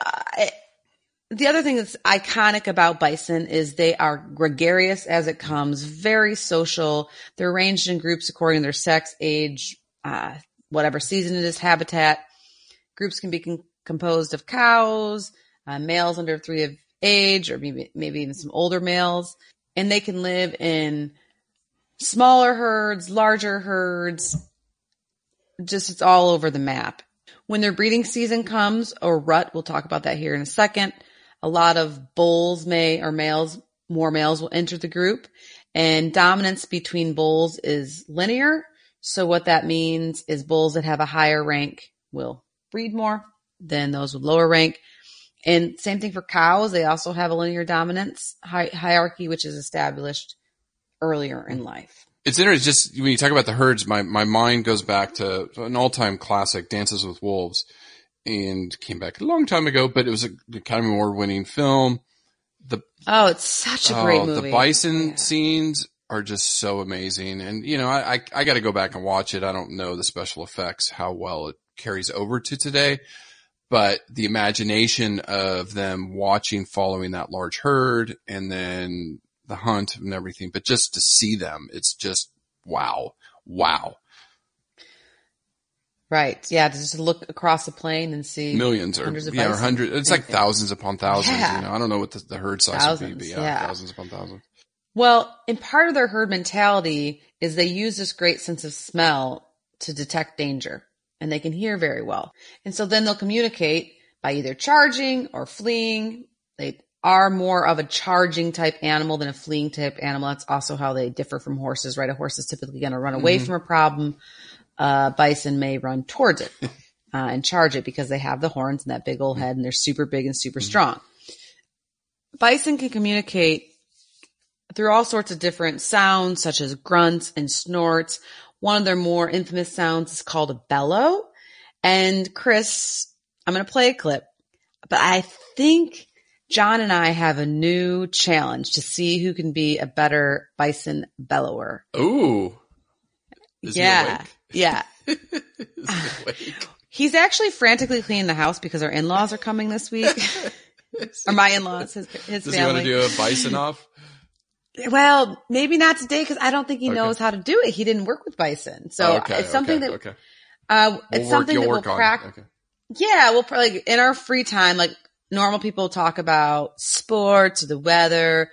the other thing that's iconic about bison is they are gregarious as it comes, very social. They're arranged in groups according to their sex, age, uh, whatever season it is, habitat. Groups can be con- composed of cows, uh, males under three of age, or maybe maybe even some older males, and they can live in smaller herds, larger herds, just it's all over the map. When their breeding season comes, or rut, we'll talk about that here in a second. A lot of bulls may, or males, more males will enter the group and dominance between bulls is linear. So what that means is bulls that have a higher rank will breed more than those with lower rank. And same thing for cows. They also have a linear dominance hi- hierarchy, which is established earlier in life. It's interesting. Just when you talk about the herds, my, my mind goes back to an all time classic, Dances with Wolves, and came back a long time ago, but it was a Academy Award winning film. The Oh, it's such a great oh, movie. the bison Yeah. scenes are just so amazing, and you know, I I, I got to go back and watch it. I don't know the special effects how well it carries over to today, but the imagination of them watching, following that large herd, and then the hunt and everything, but just to see them, it's just wow, wow. Right. Yeah. To just look across the plain and see millions or hundreds of yeah, or bison. hundreds. It's like thousands upon thousands. Yeah. You know, I don't know what the, the herd size would be, but yeah, yeah. thousands upon thousands. Well, and part of their herd mentality is they use this great sense of smell to detect danger and they can hear very well. And so then they'll communicate by either charging or fleeing. They are more of a charging type animal than a fleeing type animal. That's also how they differ from horses, right? A horse is typically going to run away from a problem. Uh, bison may run towards it uh, and charge it because they have the horns and that big old head and they're super big and super strong. Bison can communicate through all sorts of different sounds, such as grunts and snorts. One of their more infamous sounds is called a bellow. And Chris, I'm going to play a clip, but I think John and I have a new challenge to see who can be a better bison bellower. Ooh. Is yeah. Yeah. He? He's actually frantically cleaning the house because our in-laws are coming this week. or my in-laws, his, his Does he want family. to do a bison off? well, maybe not today because I don't think he Okay. knows how to do it. He didn't work with bison. So okay, it's something okay, that, okay. uh, We'll it's work- something that we'll work it. practice. Okay. Yeah, we'll probably in our free time, like normal people talk about sports or the weather.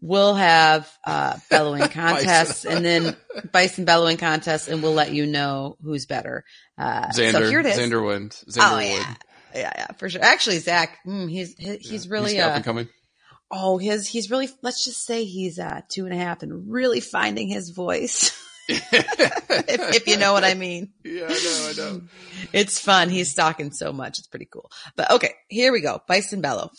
We'll have uh, bellowing contests and then bison bellowing contests, and we'll let you know who's better. Uh, Xander, so here it is. Xander Wind. Xander oh Wood. yeah, yeah, yeah, for sure. Actually, Zach, mm, he's he, he's really He's uh, coming. oh his he's really let's just say he's uh two and a half and really finding his voice. if, if you know what I mean. Yeah, I know, I know. It's fun. He's stalking so much. It's pretty cool. But okay, here we go. Bison bellow.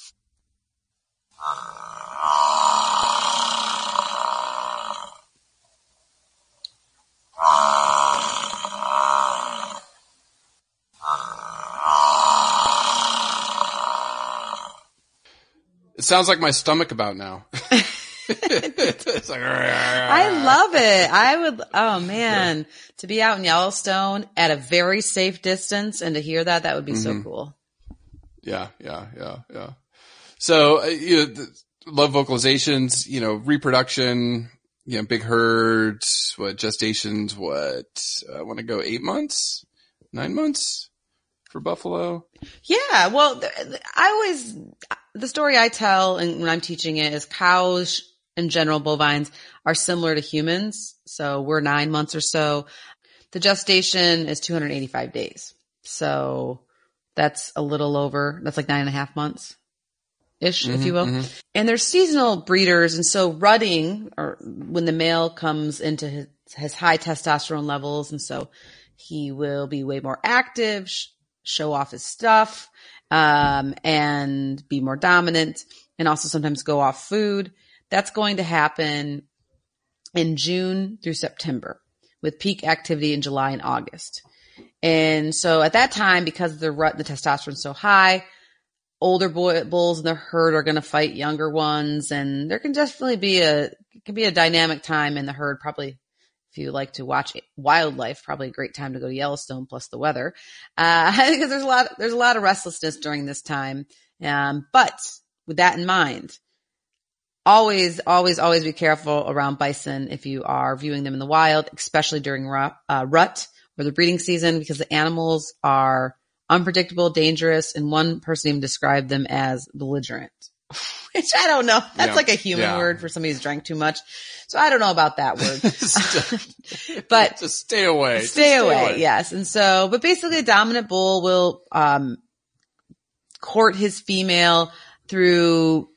It sounds like my stomach about now. like, I love it. I would, oh man, to be out in Yellowstone at a very safe distance and to hear that, that would be so cool. Yeah, yeah, yeah, yeah. So, uh, you know, the, love vocalizations, you know, reproduction, you know, big herds, what gestations, what, I want to go eight months, nine months for buffalo. Yeah. Well, I always, the story I tell and when I'm teaching it is cows in general, bovines are similar to humans. So we're nine months or so. The gestation is 285 days. So that's a little over, that's like nine and a half months ish, if you will. And they're seasonal breeders. And so rutting or when the male comes into his, his high testosterone levels. And so he will be way more active, sh- show off his stuff, um, and be more dominant and also sometimes go off food. That's going to happen in June through September with peak activity in July and August. And so at that time, because the rut, the testosterone is so high, older boy, bulls in the herd are going to fight younger ones. And there can definitely be a, can be a dynamic time in the herd. Probably if you like to watch wildlife, probably a great time to go to Yellowstone plus the weather. Uh, because there's a lot, there's a lot of restlessness during this time. Um, but with that in mind, always, always, always be careful around bison if you are viewing them in the wild, especially during rut, uh, rut or the breeding season, because the animals are unpredictable, dangerous, and one person even described them as belligerent. Which I don't know. That's Yeah. like a human Yeah. word for somebody who's drank too much. So I don't know about that word. but Just stay away. Just stay away, yes. And so, but basically a dominant bull will, um, court his female through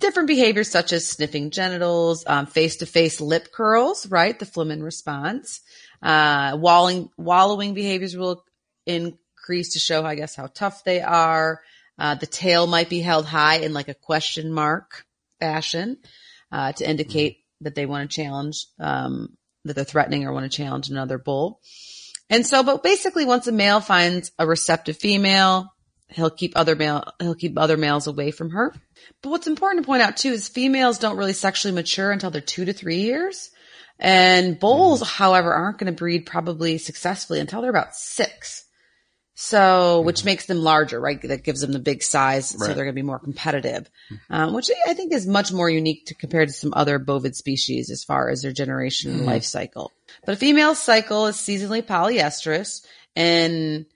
different behaviors such as sniffing genitals, um, face-to-face lip curls, right? The Flehmen response. Uh, wallowing, wallowing behaviors will increase to show, I guess, how tough they are. Uh, the tail might be held high in like a question mark fashion, uh, to indicate that they want to challenge, um, that they're threatening or want to challenge another bull. And so, but basically once a male finds a receptive female, he'll keep other male, he'll keep other males away from her. But what's important to point out too is females don't really sexually mature until they're two to three years. And bulls, mm-hmm. however, aren't going to breed probably successfully until they're about six. So, which mm-hmm. makes them larger, right? That gives them the big size. So they're going to be more competitive, mm-hmm. um, which I think is much more unique to compared to some other bovid species as far as their generation and life cycle. But a female cycle is seasonally polyestrous and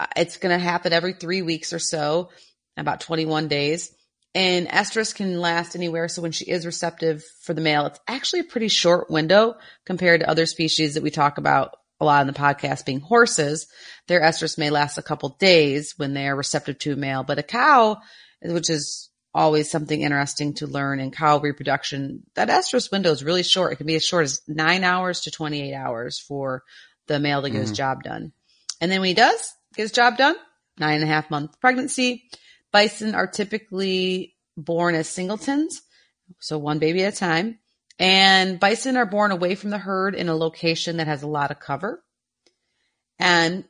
Uh, it's going to happen every three weeks or so, about 21 days. And estrus can last anywhere. So when she is receptive for the male, it's actually a pretty short window compared to other species that we talk about a lot in the podcast being horses. Their estrus may last a couple days when they are receptive to a male, but a cow, which is always something interesting to learn in cow reproduction, that estrus window is really short. It can be as short as nine hours to 28 hours for the male to get his mm-hmm. job done. And then when he does get his job done, nine and a half month pregnancy, bison are typically born as singletons. So one baby at a time. And bison are born away from the herd in a location that has a lot of cover. And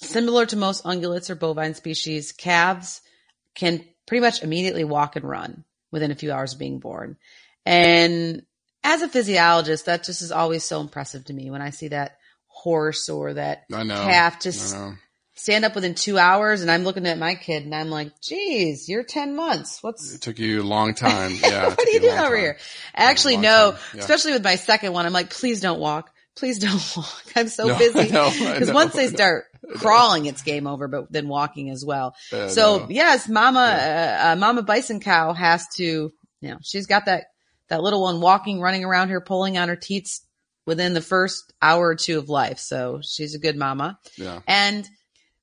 similar to most ungulates or bovine species, calves can pretty much immediately walk and run within a few hours of being born. And as a physiologist, that just is always so impressive to me when I see that horse or that calf know. stand up within two hours and I'm looking at my kid and I'm like, geez, you're 10 months. What's, It took you a long time. Yeah. what are you doing over here? Actually, no, yeah. especially with my second one. I'm like, please don't walk. Please don't walk. I'm so No, busy. Because once they start crawling, it's game over, but then walking as well. So yes, mama, uh, uh, mama bison cow has to, you know, she's got that, that little one walking, running around here, pulling on her teats within the first hour or two of life. So she's a good mama. Yeah. And,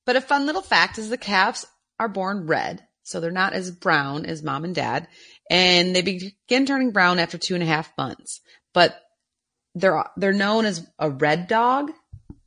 but a fun little fact is the calves are born red. So they're not as brown as mom and dad. And they begin turning brown after two and a half months. But they're, they're known as a red dog.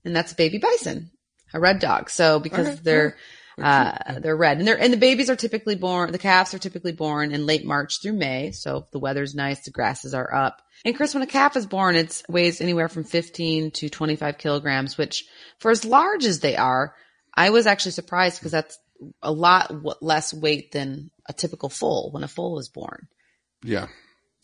And that's a baby bison, a red dog. So because Okay, they're, uh, they're red and they're, and the babies are typically born, the calves are typically born in late March through May. So if the weather's nice, the grasses are up. And Chris, when a calf is born, it weighs anywhere from 15 to 25 kilograms, which for as large as they are, I was actually surprised because that's a lot w- less weight than a typical foal when a foal is born. Yeah.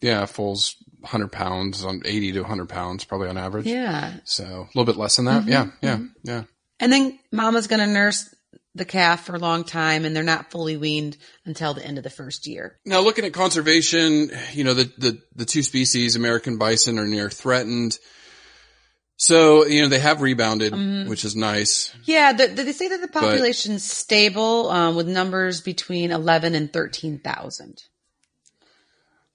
Yeah. Foal's 100 pounds on 80 to 100 pounds, probably on average. Yeah. So a little bit less than that. Yeah. Yeah. Yeah. And then mama's going to nurse the calf for a long time and they're not fully weaned until the end of the first year. Now looking at conservation, you know, the, the, the two species, American bison are near threatened. So, you know, they have rebounded, Mm-hmm. which is nice. Yeah, the, the- they say that the population's stable um, with numbers between 11 and 13,000.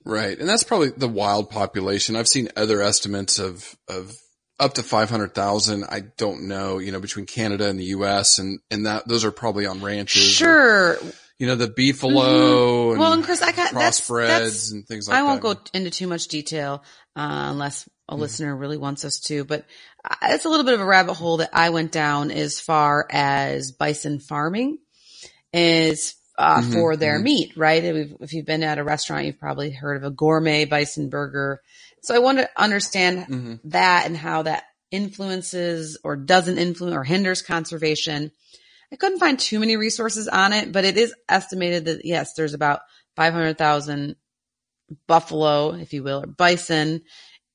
Right. And that's probably the wild population. I've seen other estimates of, of up to 500,000. I don't know, you know, between Canada and the US and, and that those are probably on ranches. or, Sure. you know, the beefalo and, Well, and Chris, I got that's, crossbreds that's and things like that. I won't that. go into too much detail uh, unless Mm-hmm. a listener really wants us to, but uh, it's a little bit of a rabbit hole that I went down as far as bison farming is uh, Mhm, for their meat, right? If, if you've been at a restaurant, you've probably heard of a gourmet bison burger. So I want to understand Mhm. that and how that influences or doesn't influence or hinders conservation. I couldn't find too many resources on it, but it is estimated that yes, there's about 500,000 buffalo, if you will, or bison,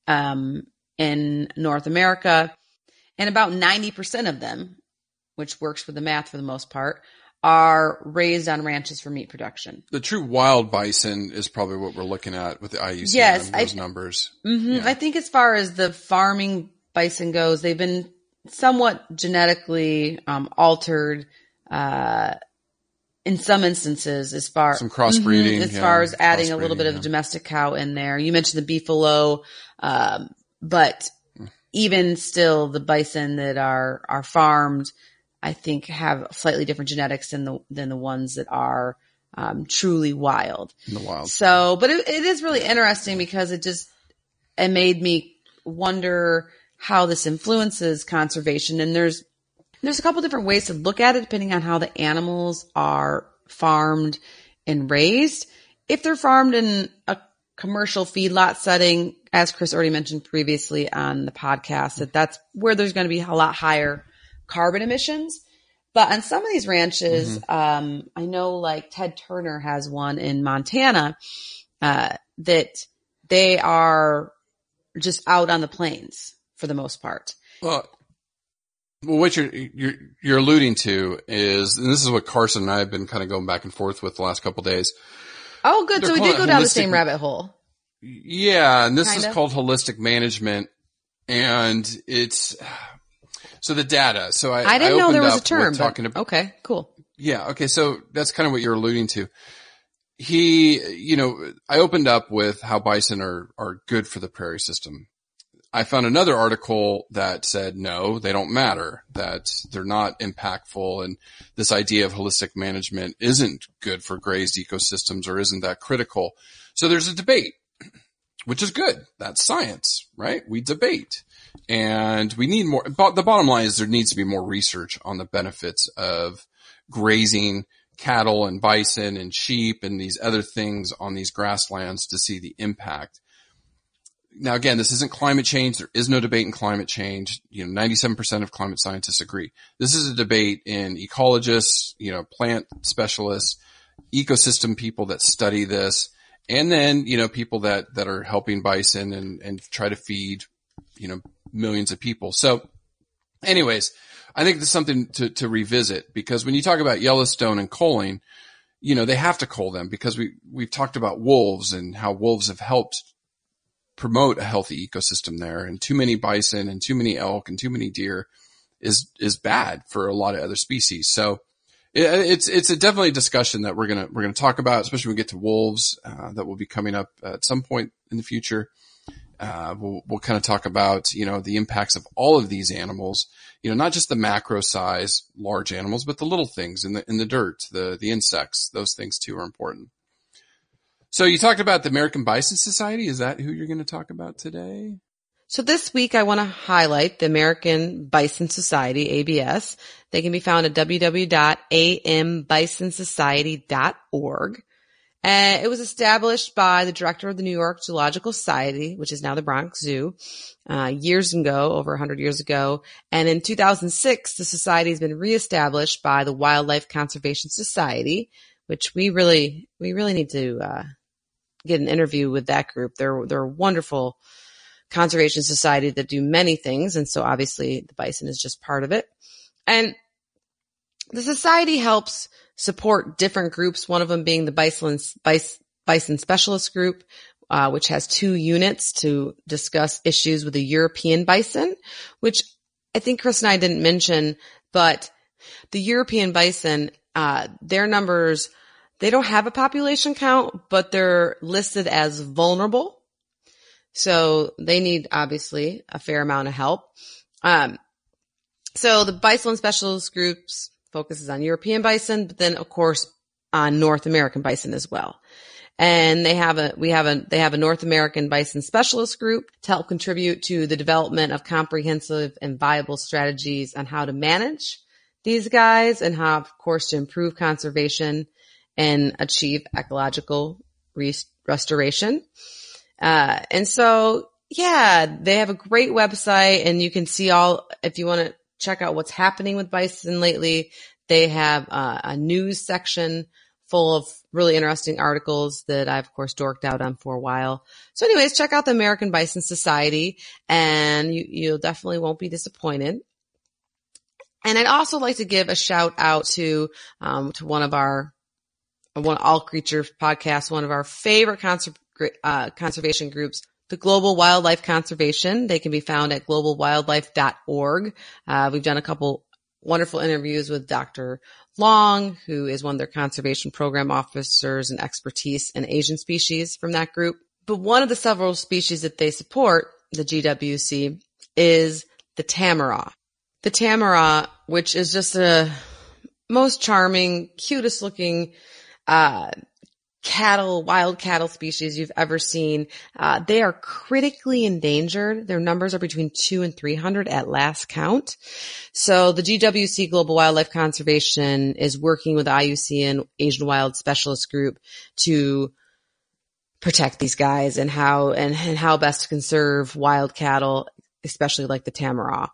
um, in North America. And about 90% of them, which works for the math for the most part, are raised on ranches for meat production. The true wild bison is probably what we're looking at with the IUCN, Yes, I- those numbers. hmm Yeah. I think as far as the farming bison goes, they've been somewhat genetically um, altered uh, in some instances. As far Some crossbreeding, Mhm, as yeah, far as adding a little bit of yeah. domestic cow in there. You mentioned the beefalo, um, but even still, the bison that are are farmed, I think, have slightly different genetics than the than the ones that are um, truly wild. in the wild. So, but it, it is really interesting because it just, it made me wonder how this influences conservation. And there's, there's a couple different ways to look at it depending on how the animals are farmed and raised. If they're farmed in a commercial feedlot setting, as Chris already mentioned previously on the podcast, that that's where there's going to be a lot higher carbon emissions. But on some of these ranches, um, I know like Ted Turner has one in Montana, uh, that they are just out on the plains for the most part. Well, well, what you're, you're, you're alluding to is, and this is what Carson and I have been kind of going back and forth with the last couple days. Oh, good. They're so we did go down the same rabbit hole. Yeah, and this Kinda. is called holistic management, and it's so the data. So I, I didn't know there was a term. talking about okay, cool. Yeah. Okay. So that's kind of what you're alluding to. He, you know, I opened up with how bison are, are good for the prairie system. I found another article that said, no, they don't matter, that they're not impactful. And this idea of holistic management isn't good for grazed ecosystems or isn't that critical. So there's a debate, which is good. That's science, right? We debate and we need more. But the bottom line is there needs to be more research on the benefits of grazing cattle and bison and sheep and these other things on these grasslands to see the impact. Now again, this isn't climate change. There is no debate in climate change. You know, 97% of climate scientists agree. This is a debate in ecologists, you know, plant specialists, ecosystem people that study this, and then, you know, people that, that are helping bison and, and try to feed, you know, millions of people. So anyways, I think there's something to, to revisit because when you talk about Yellowstone and culling, you know, they have to cull them because we, we've talked about wolves and how wolves have helped promote a healthy ecosystem there and too many bison and too many elk and too many deer is, is bad for a lot of other species. So it, it's, it's a definitely a discussion that we're going to, we're going to talk about, especially when we get to wolves, uh, that will be coming up at some point in the future. Uh, we'll, we'll kind of talk about, you know, the impacts of all of these animals, you know, not just the macro size large animals, but the little things in the, in the dirt, the, the insects, those things too are important. So you talked about the American Bison Society. Is that who you're going to talk about today? So this week I want to highlight the American Bison Society, ABS. They can be found at www.ambisonsociety.org. And it was established by the director of the New York Zoological Society, which is now the Bronx Zoo, uh, years ago, over 100 years ago. And in 2006, the society has been reestablished by the Wildlife Conservation Society, which we really, we really need to, uh, get an interview with that group. They're, they're a wonderful conservation society that do many things. And so obviously the bison is just part of it. And the society helps support different groups, one of them being the Bison, Bison Specialist Group, uh, which has two units to discuss issues with the European bison, which I think Chris and I didn't mention, but the European bison, uh, their numbers, they don't have a population count, but they're listed as vulnerable. So they need obviously a fair amount of help. Um, so the bison specialist groups focuses on European bison, but then of course on North American bison as well. And they have a, we have a, they have a North American bison specialist group to help contribute to the development of comprehensive and viable strategies on how to manage these guys and how, of course, to improve conservation and achieve ecological restoration. Uh, and so, yeah, they have a great website and you can see all, if you want to check out what's happening with bison lately. They have uh, a news section full of really interesting articles that I've of course dorked out on for a while. So anyways, check out the American Bison Society and you, you'll definitely won't be disappointed. And I'd also like to give a shout out to, um, to one of our, one All Creatures podcast, one of our favorite conser- uh, conservation groups, the Global Wildlife Conservation. They can be found at globalwildlife.org. Uh, we've done a couple wonderful interviews with Dr. Long, who is one of their conservation program officers and expertise in Asian species from that group. But one of the several species that they support, the GWC, is the tamaraw. The tamaraw, which is just a most charming, cutest looking, uh, cattle, wild cattle species you've ever seen. Uh, they are critically endangered. Their numbers are between two and 300 at last count. So the GWC Global Wildlife Conservation is working with IUCN Asian Wild Specialist Group to protect these guys and how, and, and how best to conserve wild cattle, especially like the tamaraw.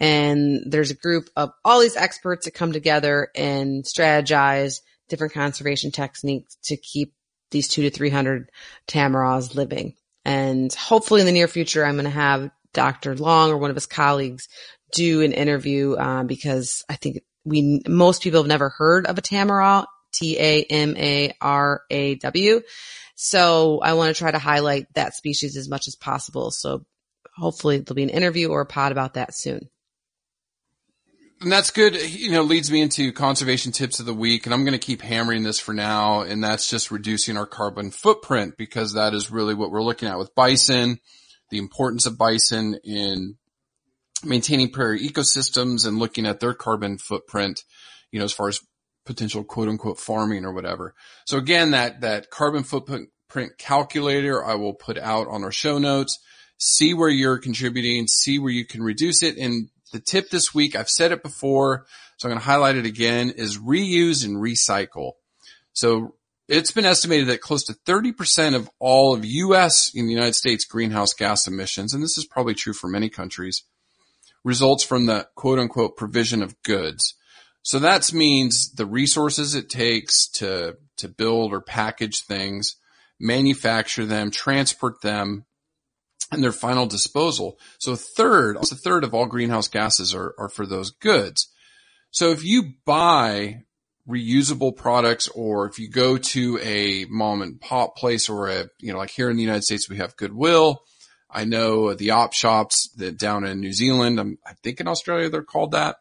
And there's a group of all these experts that come together and strategize different conservation techniques to keep these two to 300 tamaraws living. And hopefully in the near future, I'm going to have Dr. Long or one of his colleagues do an interview, um, because I think we, most people have never heard of a tamaraw, T-A-M-A-R-A-W. So I want to try to highlight that species as much as possible. So hopefully there'll be an interview or a pod about that soon and that's good. You know, leads me into conservation tips of the week. And I'm going to keep hammering this for now. And that's just reducing our carbon footprint because that is really what we're looking at with bison, the importance of bison in maintaining prairie ecosystems and looking at their carbon footprint, you know, as far as potential quote unquote farming or whatever. So again, that, that carbon footprint calculator I will put out on our show notes. See where you're contributing, see where you can reduce it and the tip this week, I've said it before, so I'm going to highlight it again, is reuse and recycle. So it's been estimated that close to 30% of all of US in the United States greenhouse gas emissions, and this is probably true for many countries, results from the quote unquote provision of goods. So that means the resources it takes to, to build or package things, manufacture them, transport them, and their final disposal. So a third, almost a third of all greenhouse gases are, are for those goods. So if you buy reusable products or if you go to a mom and pop place or a, you know, like here in the United States, we have Goodwill. I know the op shops that down in New Zealand, I'm, I think in Australia, they're called that,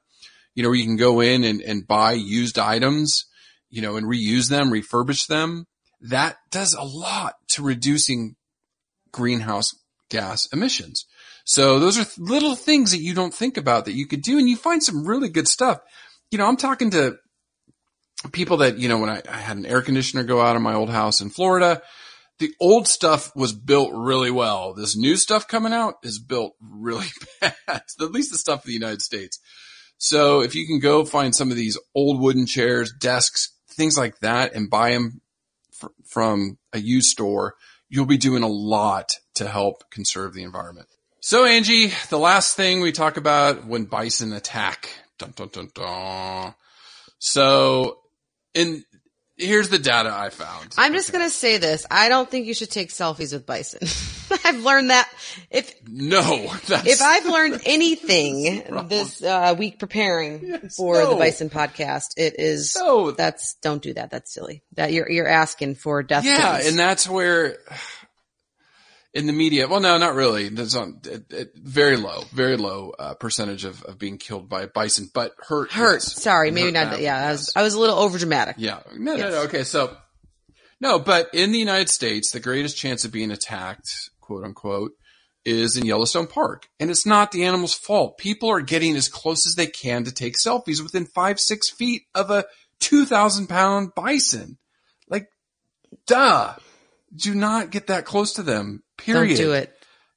you know, where you can go in and, and buy used items, you know, and reuse them, refurbish them. That does a lot to reducing greenhouse gas emissions. So those are th- little things that you don't think about that you could do and you find some really good stuff. You know, I'm talking to people that, you know, when I, I had an air conditioner go out in my old house in Florida, the old stuff was built really well. This new stuff coming out is built really bad, at least the stuff in the United States. So if you can go find some of these old wooden chairs, desks, things like that and buy them fr- from a used store, you'll be doing a lot to help conserve the environment. So Angie, the last thing we talk about when bison attack. Dun, dun, dun. So in here's the data I found. I'm just going to say this. I don't think you should take selfies with bison. I've learned that if, No, that's if I've learned anything this uh, week preparing Yes, for no. the Bison podcast, it is No. that's don't do that. That's silly. That you're you're asking for death. yeah, and that's where in the media, well, no, not really. There's on it, it, very low, very low uh, percentage of, of being killed by bison, but hurt. hurt. yes. Sorry, maybe Hurt not. yeah, I was. I was a little over dramatic. Yeah. No, no, no. Okay. So, no, but in the United States, the greatest chance of being attacked, quote unquote, is in Yellowstone Park. And it's not the animal's fault. People are getting as close as they can to take selfies within five, six feet of a 2,000 pound bison. Like, duh. Do not get that close to them. Period Don't do it.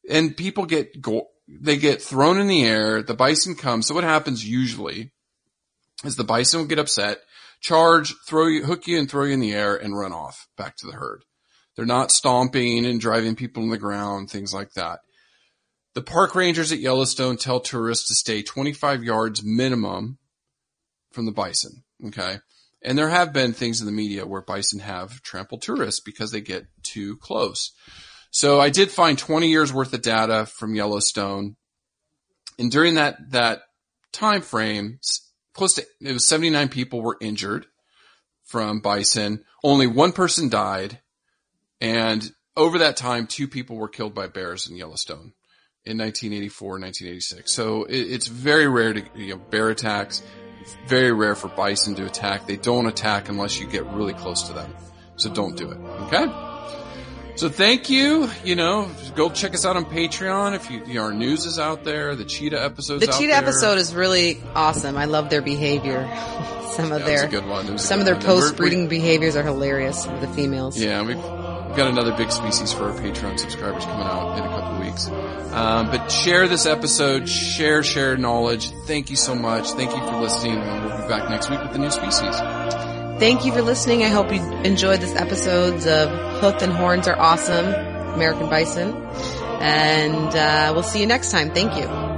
and people get go- they get thrown in the air. The bison comes. So what happens usually is the bison will get upset, charge, throw you, hook you, and throw you in the air, and run off back to the herd. They're not stomping and driving people in the ground, things like that. The park rangers at Yellowstone tell tourists to stay 25 yards minimum from the bison. Okay. And there have been things in the media where bison have trampled tourists because they get too close. So I did find 20 years worth of data from Yellowstone. And during that, that time frame, close to, it was 79 people were injured from bison. Only one person died. And over that time, two people were killed by bears in Yellowstone in 1984 and 1986. So it, it's very rare to, you know, bear attacks. Very rare for bison to attack. They don't attack unless you get really close to them. So don't do it. Okay? So thank you. You know, go check us out on Patreon. If you, you know, our news is out there, the cheetah episode. The out cheetah episode is really awesome. I love their behavior. Some of Yeah, their good one. Some of their one. And we're- post breeding behaviors are hilarious. The females. Yeah, we've got another big species for our Patreon subscribers coming out in a couple weeks. Um, but share this episode, share, share knowledge. Thank you so much. Thank you for listening. And we'll be back next week with the new species. Thank you for listening. I hope you enjoyed this episodes of Hoof and Horns are awesome. American Bison. And uh, we'll see you next time. Thank you.